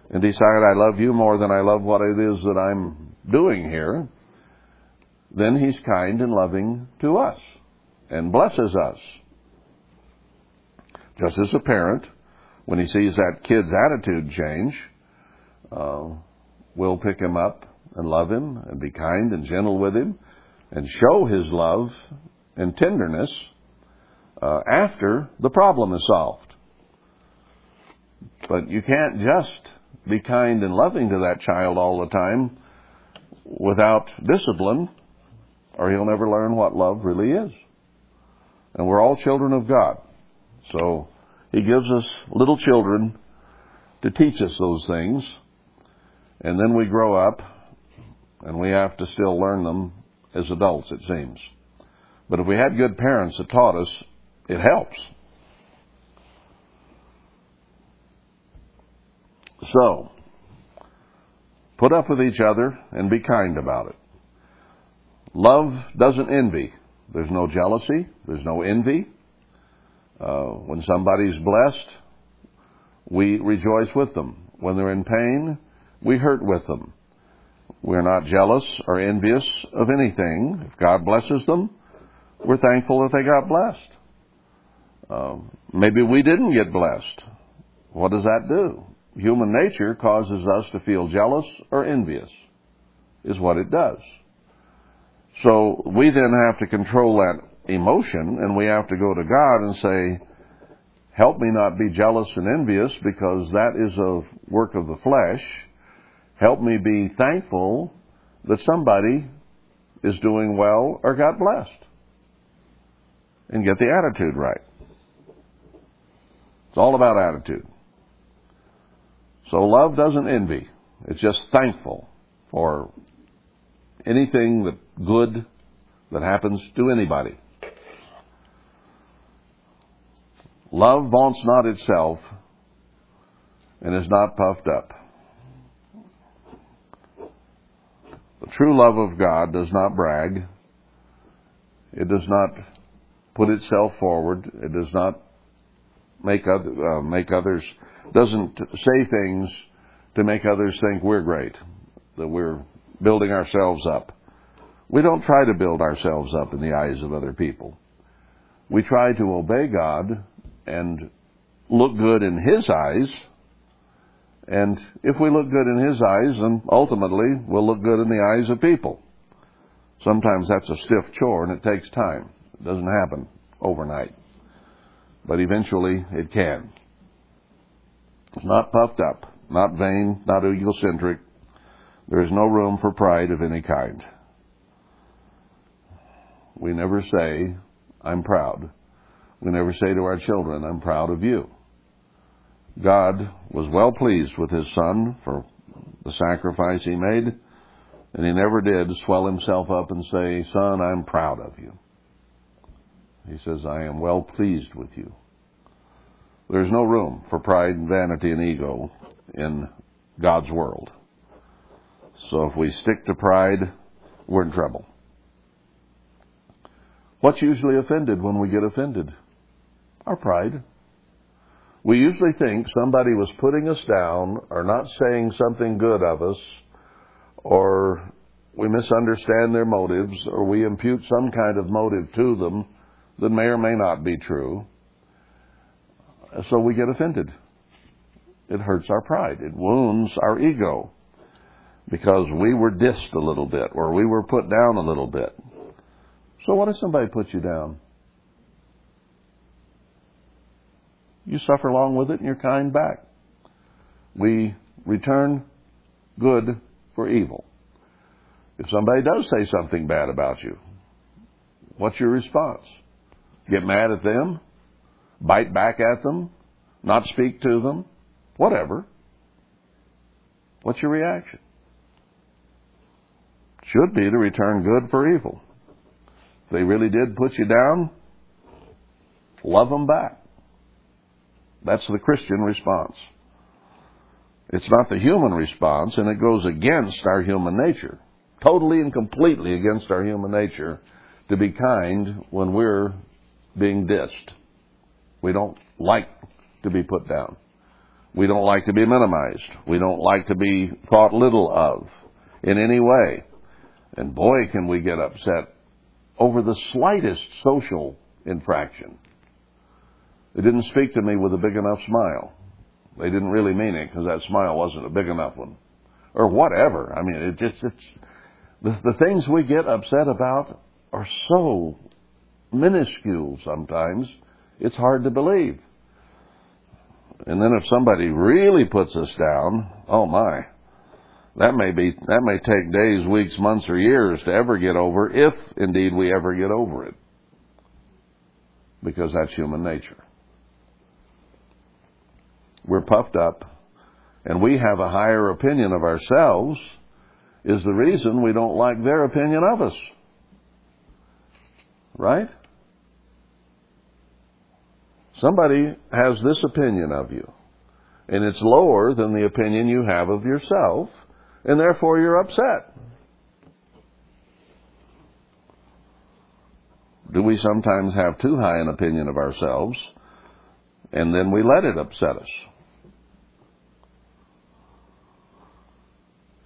and decide I love you more than I love what it is that I'm doing here, then he's kind and loving to us and blesses us. Just as a parent, when he sees that kid's attitude change, uh, will pick him up and love him and be kind and gentle with him and show his love and tenderness uh, after the problem is solved. But you can't just be kind and loving to that child all the time without discipline, or he'll never learn what love really is. And we're all children of God. So He gives us little children to teach us those things. And then we grow up and we have to still learn them as adults, it seems. But if we had good parents that taught us, it helps. So, put up with each other and be kind about it. Love doesn't envy. There's no jealousy. There's no envy. Uh, when somebody's blessed, we rejoice with them. When they're in pain, we hurt with them. We're not jealous or envious of anything. If God blesses them, we're thankful that they got blessed. Uh, maybe we didn't get blessed. What does that do? Human nature causes us to feel jealous or envious, is what it does. So we then have to control that emotion and we have to go to God and say, help me not be jealous and envious because that is a work of the flesh. Help me be thankful that somebody is doing well or got blessed. And get the attitude right. It's all about attitude. So love doesn't envy. It's just thankful for anything that good that happens to anybody. Love vaunts not itself and is not puffed up. The true love of God does not brag. It does not put itself forward. It does not make other, uh, make others doesn't say things to make others think we're great, that we're building ourselves up. We don't try to build ourselves up in the eyes of other people. We try to obey God and look good in His eyes. And if we look good in His eyes, then ultimately we'll look good in the eyes of people. Sometimes that's a stiff chore and it takes time. It doesn't happen overnight. But eventually it can. It's not puffed up, not vain, not egocentric. There is no room for pride of any kind. We never say, I'm proud. We never say to our children, I'm proud of you. God was well pleased with his son for the sacrifice he made, and he never did swell himself up and say, Son, I'm proud of you. He says, I am well pleased with you. There's no room for pride and vanity and ego in God's world. So if we stick to pride, we're in trouble. What's usually offended when we get offended? Our pride. We usually think somebody was putting us down or not saying something good of us or we misunderstand their motives or we impute some kind of motive to them that may or may not be true. So we get offended. It hurts our pride. It wounds our ego because we were dissed a little bit or we were put down a little bit. So what if somebody puts you down? You suffer along with it and you're kind back. We return good for evil. If somebody does say something bad about you, what's your response? Get mad at them? bite back at them, not speak to them, whatever. What's your reaction? Should be to return good for evil. If they really did put you down, love them back. That's the Christian response. It's not the human response, and it goes against our human nature. Totally and completely against our human nature to be kind when we're being dissed. We don't like to be put down. We don't like to be minimized. We don't like to be thought little of in any way. And boy, can we get upset over the slightest social infraction. They didn't speak to me with a big enough smile. They didn't really mean it because that smile wasn't a big enough one. Or whatever. I mean, it just, it's, the, the things we get upset about are so minuscule sometimes it's hard to believe. And then if somebody really puts us down, oh my, that may be, that may take days, weeks, months, or years to ever get over, if indeed we ever get over it. Because that's human nature. We're puffed up, and we have a higher opinion of ourselves, is the reason we don't like their opinion of us. Right? Somebody has this opinion of you, and it's lower than the opinion you have of yourself, and therefore you're upset. Do we sometimes have too high an opinion of ourselves, and then we let it upset us?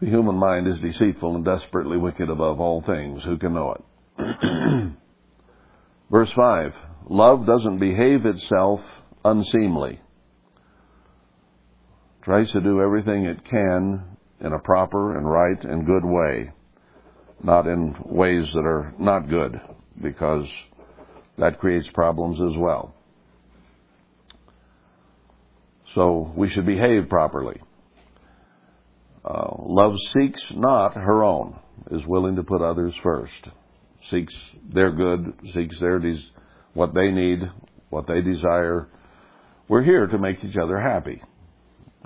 The human mind is deceitful and desperately wicked above all things. Who can know it? Verse 5 Love doesn't behave itself unseemly. Tries to do everything it can in a proper and right and good way, not in ways that are not good, because that creates problems as well. So we should behave properly. Uh, love seeks not her own, is willing to put others first, seeks their good, seeks their des- what they need, what they desire. We're here to make each other happy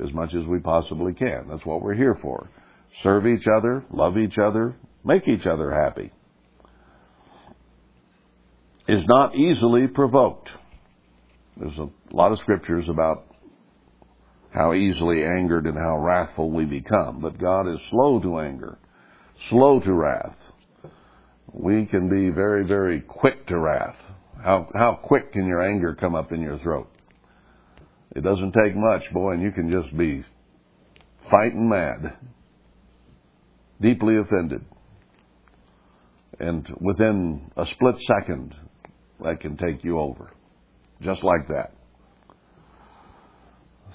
as much as we possibly can. That's what we're here for. Serve each other, love each other, make each other happy. Is not easily provoked. There's a lot of scriptures about how easily angered and how wrathful we become. But God is slow to anger, slow to wrath. We can be very, very quick to wrath. How, how quick can your anger come up in your throat? It doesn't take much, boy, and you can just be fighting mad, deeply offended. And within a split second, that can take you over. Just like that.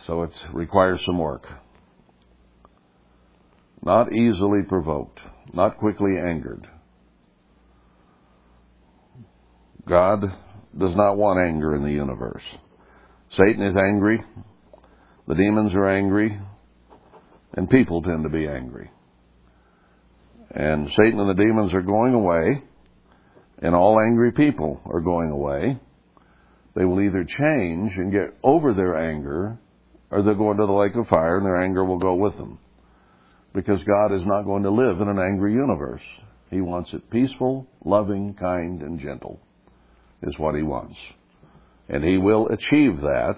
So it requires some work. Not easily provoked, not quickly angered. God does not want anger in the universe. Satan is angry, the demons are angry, and people tend to be angry. And Satan and the demons are going away, and all angry people are going away. They will either change and get over their anger, or they'll go into the lake of fire and their anger will go with them. Because God is not going to live in an angry universe. He wants it peaceful, loving, kind, and gentle, is what He wants. And He will achieve that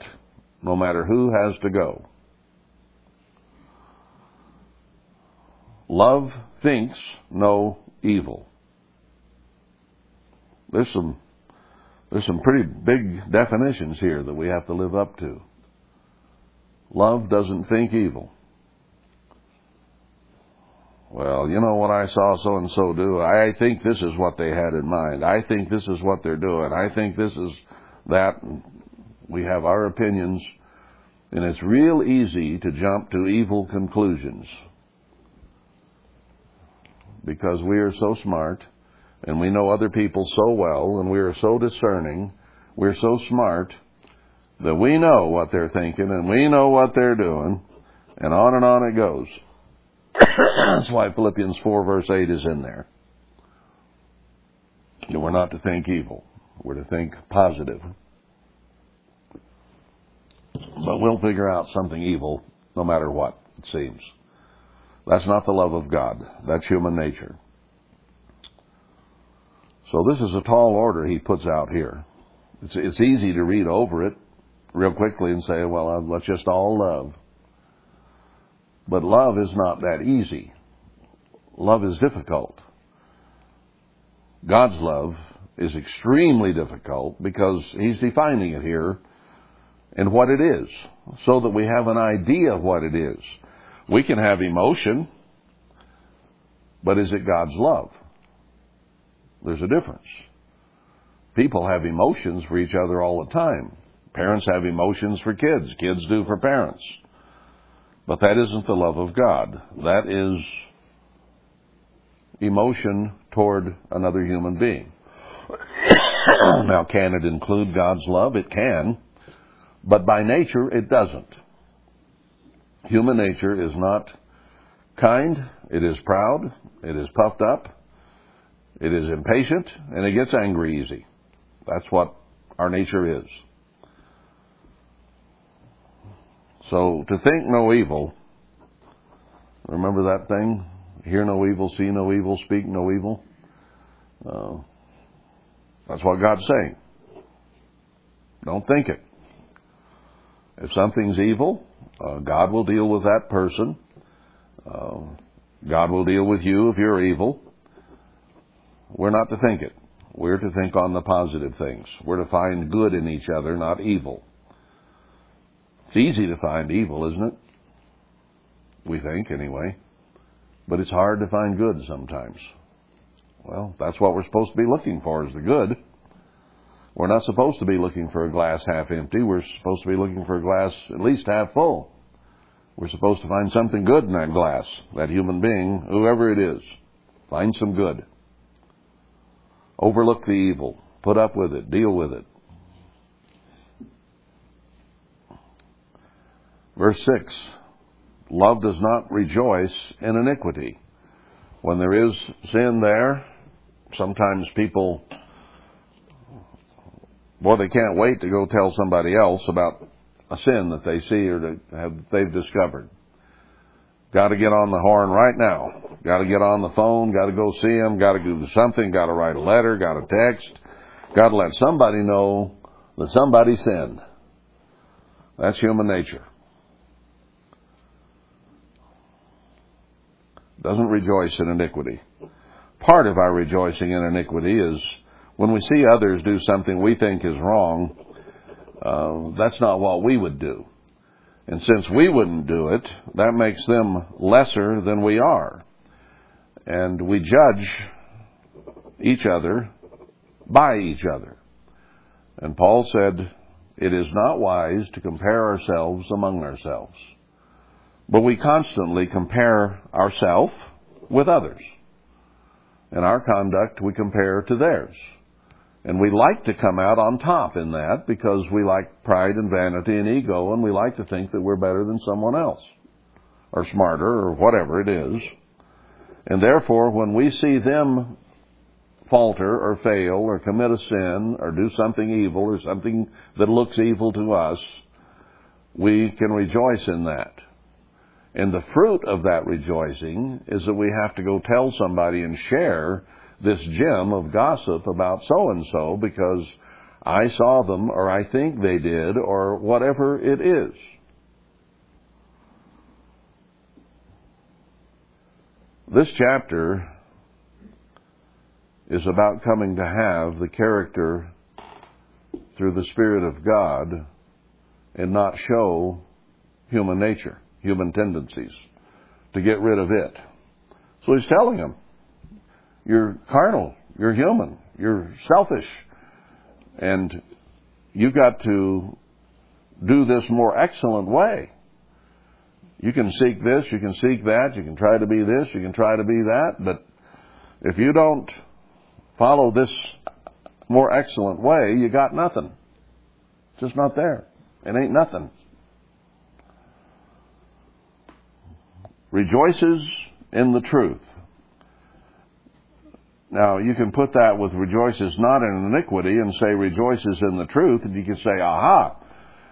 no matter who has to go. Love thinks no evil. There's some there's some pretty big definitions here that we have to live up to. Love doesn't think evil. Well, you know what I saw so and so do. I think this is what they had in mind. I think this is what they're doing. I think this is that. We have our opinions, and it's real easy to jump to evil conclusions because we are so smart and we know other people so well and we are so discerning, we're so smart that we know what they're thinking and we know what they're doing, and on and on it goes. That's why Philippians 4 verse 8 is in there. We're not to think evil. We're to think positive. But we'll figure out something evil no matter what, it seems. That's not the love of God. That's human nature. So this is a tall order he puts out here. It's, it's easy to read over it real quickly and say, well, uh, let's just all love. But love is not that easy. Love is difficult. God's love is extremely difficult because he's defining it here and what it is so that we have an idea of what it is. We can have emotion, but is it God's love? There's a difference. People have emotions for each other all the time. Parents have emotions for kids. Kids do for parents. But that isn't the love of God. That is emotion toward another human being. now, can it include God's love? It can. But by nature, it doesn't. Human nature is not kind, it is proud, it is puffed up, it is impatient, and it gets angry easy. That's what our nature is. So to think no evil, remember that thing? Hear no evil, see no evil, speak no evil. Uh, that's what God's saying. Don't think it. If something's evil, uh, God will deal with that person. Uh, God will deal with you if you're evil. We're not to think it. We're to think on the positive things. We're to find good in each other, not evil. It's easy to find evil, isn't it? We think, anyway. But it's hard to find good sometimes. Well, that's what we're supposed to be looking for is the good. We're not supposed to be looking for a glass half empty. We're supposed to be looking for a glass at least half full. We're supposed to find something good in that glass, that human being, whoever it is. Find some good. Overlook the evil. Put up with it. Deal with it. Verse 6 love does not rejoice in iniquity. When there is sin there, sometimes people, boy, they can't wait to go tell somebody else about a sin that they see or that have, they've discovered. Got to get on the horn right now. Got to get on the phone. Got to go see them. Got to do something. Got to write a letter. Got to text. Got to let somebody know that somebody sinned. That's human nature. Doesn't rejoice in iniquity. Part of our rejoicing in iniquity is when we see others do something we think is wrong, uh, that's not what we would do. And since we wouldn't do it, that makes them lesser than we are. And we judge each other by each other. And Paul said, it is not wise to compare ourselves among ourselves. But we constantly compare ourselves with others. And our conduct we compare to theirs. And we like to come out on top in that because we like pride and vanity and ego and we like to think that we're better than someone else. Or smarter or whatever it is. And therefore when we see them falter or fail or commit a sin or do something evil or something that looks evil to us, we can rejoice in that. And the fruit of that rejoicing is that we have to go tell somebody and share this gem of gossip about so and so because I saw them or I think they did or whatever it is. This chapter is about coming to have the character through the Spirit of God and not show human nature, human tendencies, to get rid of it. So he's telling them, you're carnal, you're human, you're selfish, and you've got to do this more excellent way. You can seek this, you can seek that, you can try to be this, you can try to be that, but if you don't follow this more excellent way, you got nothing. Just not there. It ain't nothing. Rejoices in the truth. Now, you can put that with rejoices not in iniquity and say rejoices in the truth, and you can say, aha,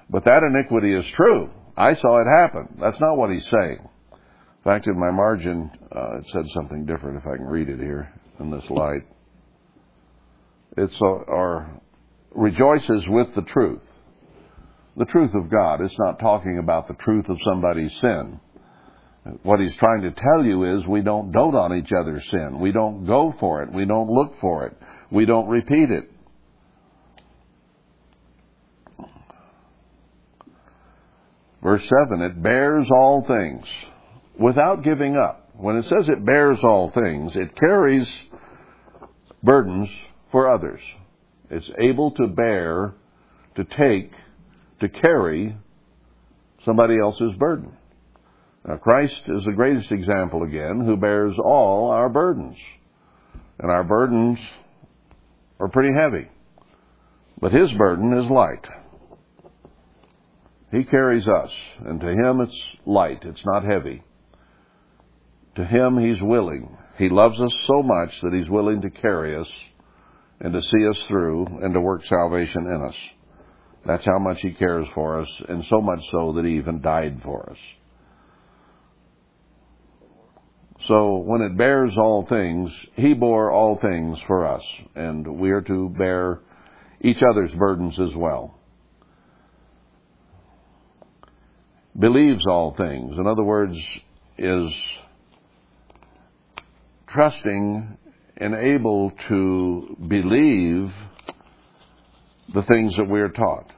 but that iniquity is true. I saw it happen. That's not what he's saying. In fact, in my margin, uh, it said something different if I can read it here in this light. It's our rejoices with the truth. The truth of God. It's not talking about the truth of somebody's sin. What he's trying to tell you is we don't dote on each other's sin. We don't go for it. We don't look for it. We don't repeat it. Verse 7, it bears all things without giving up. When it says it bears all things, it carries burdens for others. It's able to bear, to take, to carry somebody else's burden. Now, Christ is the greatest example again, who bears all our burdens. And our burdens are pretty heavy. But his burden is light. He carries us, and to him it's light, it's not heavy. To him he's willing. He loves us so much that he's willing to carry us and to see us through and to work salvation in us. That's how much He cares for us, and so much so that He even died for us. So when it bears all things, He bore all things for us, and we are to bear each other's burdens as well. Believes all things. In other words, is trusting and able to believe the things that we're taught,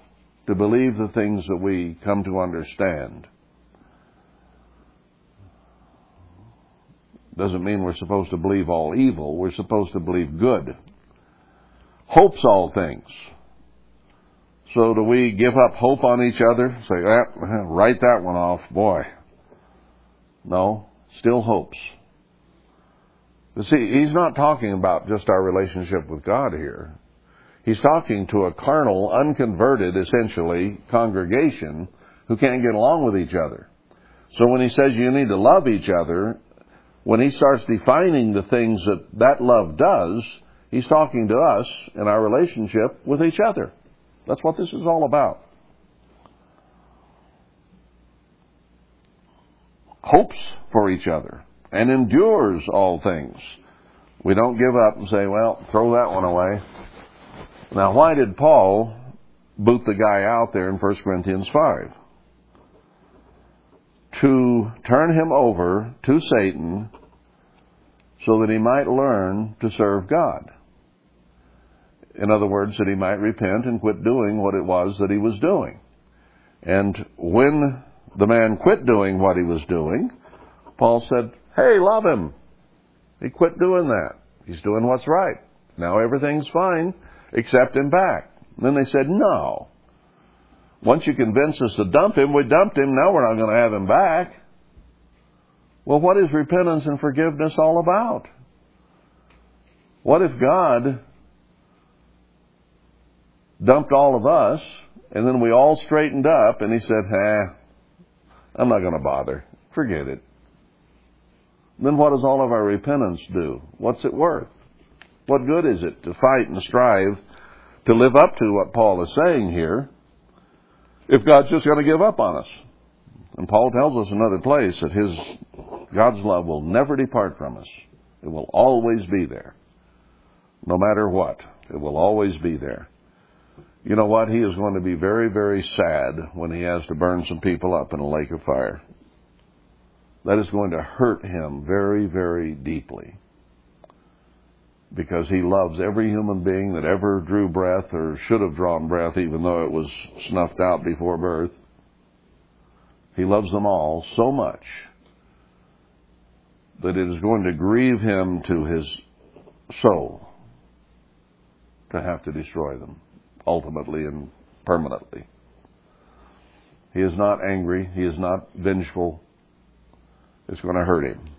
to believe the things that we come to understand. Doesn't mean we're supposed to believe all evil. We're supposed to believe good. Hopes all things. So do we give up hope on each other? Say, ah, write that one off, boy. No, still hopes. See, he's not talking about just our relationship with God here. He's talking to a carnal, unconverted, essentially, congregation who can't get along with each other. So when he says you need to love each other, when he starts defining the things that that love does, he's talking to us in our relationship with each other. That's what this is all about. Hopes for each other and endures all things. We don't give up and say, well, throw that one away. Now, why did Paul boot the guy out there in 1 Corinthians 5? To turn him over to Satan so that he might learn to serve God. In other words, that he might repent and quit doing what it was that he was doing. And when the man quit doing what he was doing, Paul said, Hey, love him. He quit doing that. He's doing what's right. Now everything's fine. Accept him back. And then they said, No. Once you convince us to dump him, we dumped him. Now we're not going to have him back. Well, what is repentance and forgiveness all about? What if God dumped all of us and then we all straightened up and he said, "Ha, I'm not going to bother. Forget it." Then what does all of our repentance do? What's it worth? What good is it to fight and strive to live up to what Paul is saying here if God's just going to give up on us? And Paul tells us another place that his God's love will never depart from us. It will always be there. No matter what, it will always be there. You know what? He is going to be very, very sad when he has to burn some people up in a lake of fire. That is going to hurt him very, very deeply. Because he loves every human being that ever drew breath or should have drawn breath, even though it was snuffed out before birth. He loves them all so much that it is going to grieve him to his soul to have to destroy them, ultimately and permanently. He is not angry. He is not vengeful. It's going to hurt him.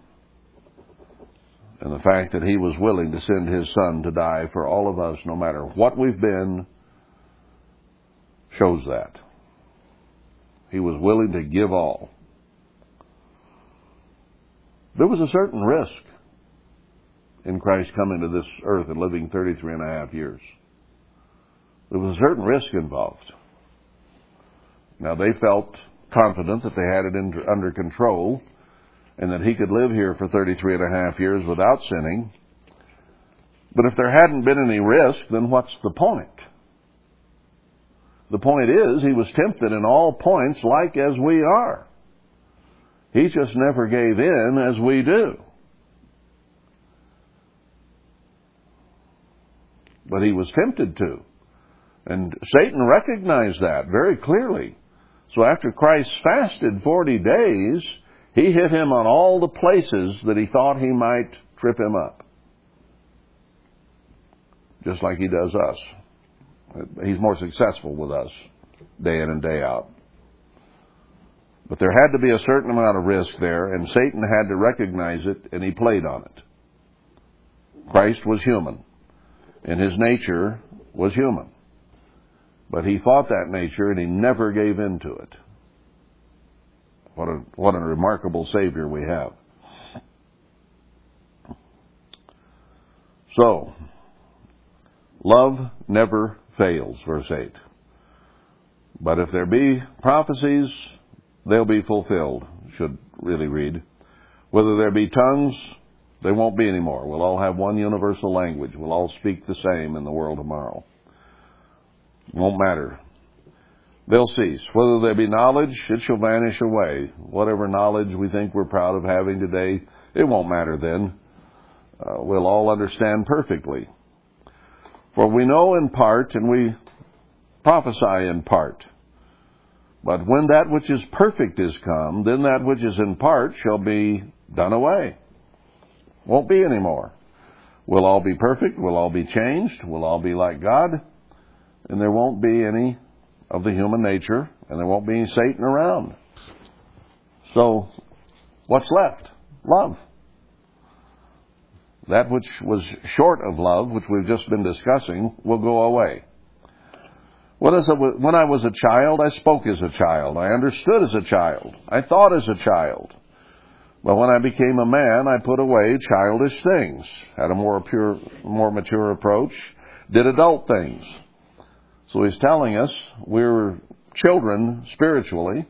And the fact that he was willing to send his son to die for all of us, no matter what we've been, shows that. He was willing to give all. There was a certain risk in Christ coming to this earth and living 33 and a half years. There was a certain risk involved. Now they felt confident that they had it under control and that he could live here for 33 and a half years without sinning. But if there hadn't been any risk, then what's the point? The point is, he was tempted in all points like as we are. He just never gave in as we do. But he was tempted to. And Satan recognized that very clearly. So after Christ fasted 40 days, he hit him on all the places that he thought he might trip him up. Just like he does us. He's more successful with us day in and day out. But there had to be a certain amount of risk there, and Satan had to recognize it, and he played on it. Christ was human, and his nature was human. But he fought that nature, and he never gave in to it. What a, what a remarkable Savior we have. So, love never fails, verse 8. But if there be prophecies, they'll be fulfilled, should really read. Whether there be tongues, they won't be anymore. We'll all have one universal language. We'll all speak the same in the world tomorrow. Won't matter. They'll cease. Whether there be knowledge, it shall vanish away. Whatever knowledge we think we're proud of having today, it won't matter then. Uh, we'll all understand perfectly. For we know in part and we prophesy in part. But when that which is perfect is come, then that which is in part shall be done away. Won't be anymore. We'll all be perfect. We'll all be changed. We'll all be like God. And there won't be any of the human nature, and there won't be any Satan around. So, what's left? Love. That which was short of love, which we've just been discussing, will go away. When I was a child, I spoke as a child. I understood as a child. I thought as a child. But when I became a man, I put away childish things, had a more pure, more mature approach, did adult things. So he's telling us we're children spiritually.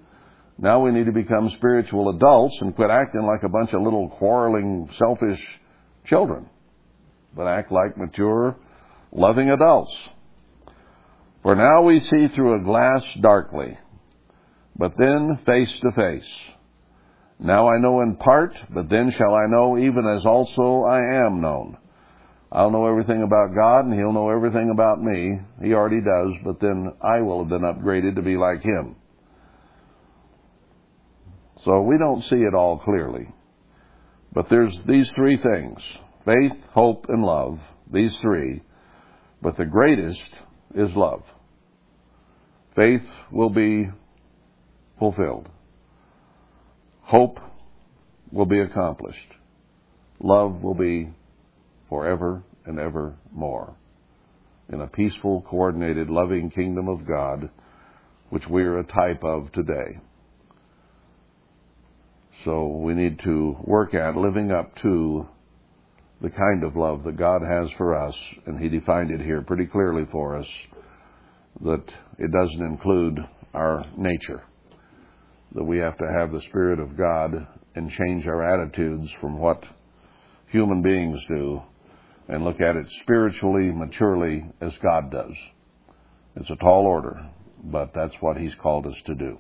Now we need to become spiritual adults and quit acting like a bunch of little quarreling, selfish children, but act like mature, loving adults. For now we see through a glass darkly, but then face to face. Now I know in part, but then shall I know even as also I am known. I'll know everything about God and He'll know everything about me. He already does, but then I will have been upgraded to be like Him. So we don't see it all clearly. But there's these three things faith, hope, and love. These three. But the greatest is love. Faith will be fulfilled. Hope will be accomplished. Love will be forever and ever more in a peaceful, coordinated, loving kingdom of God, which we are a type of today. So we need to work at living up to the kind of love that God has for us, and He defined it here pretty clearly for us that it doesn't include our nature. That we have to have the Spirit of God and change our attitudes from what human beings do and look at it spiritually, maturely, as God does. It's a tall order, but that's what He's called us to do.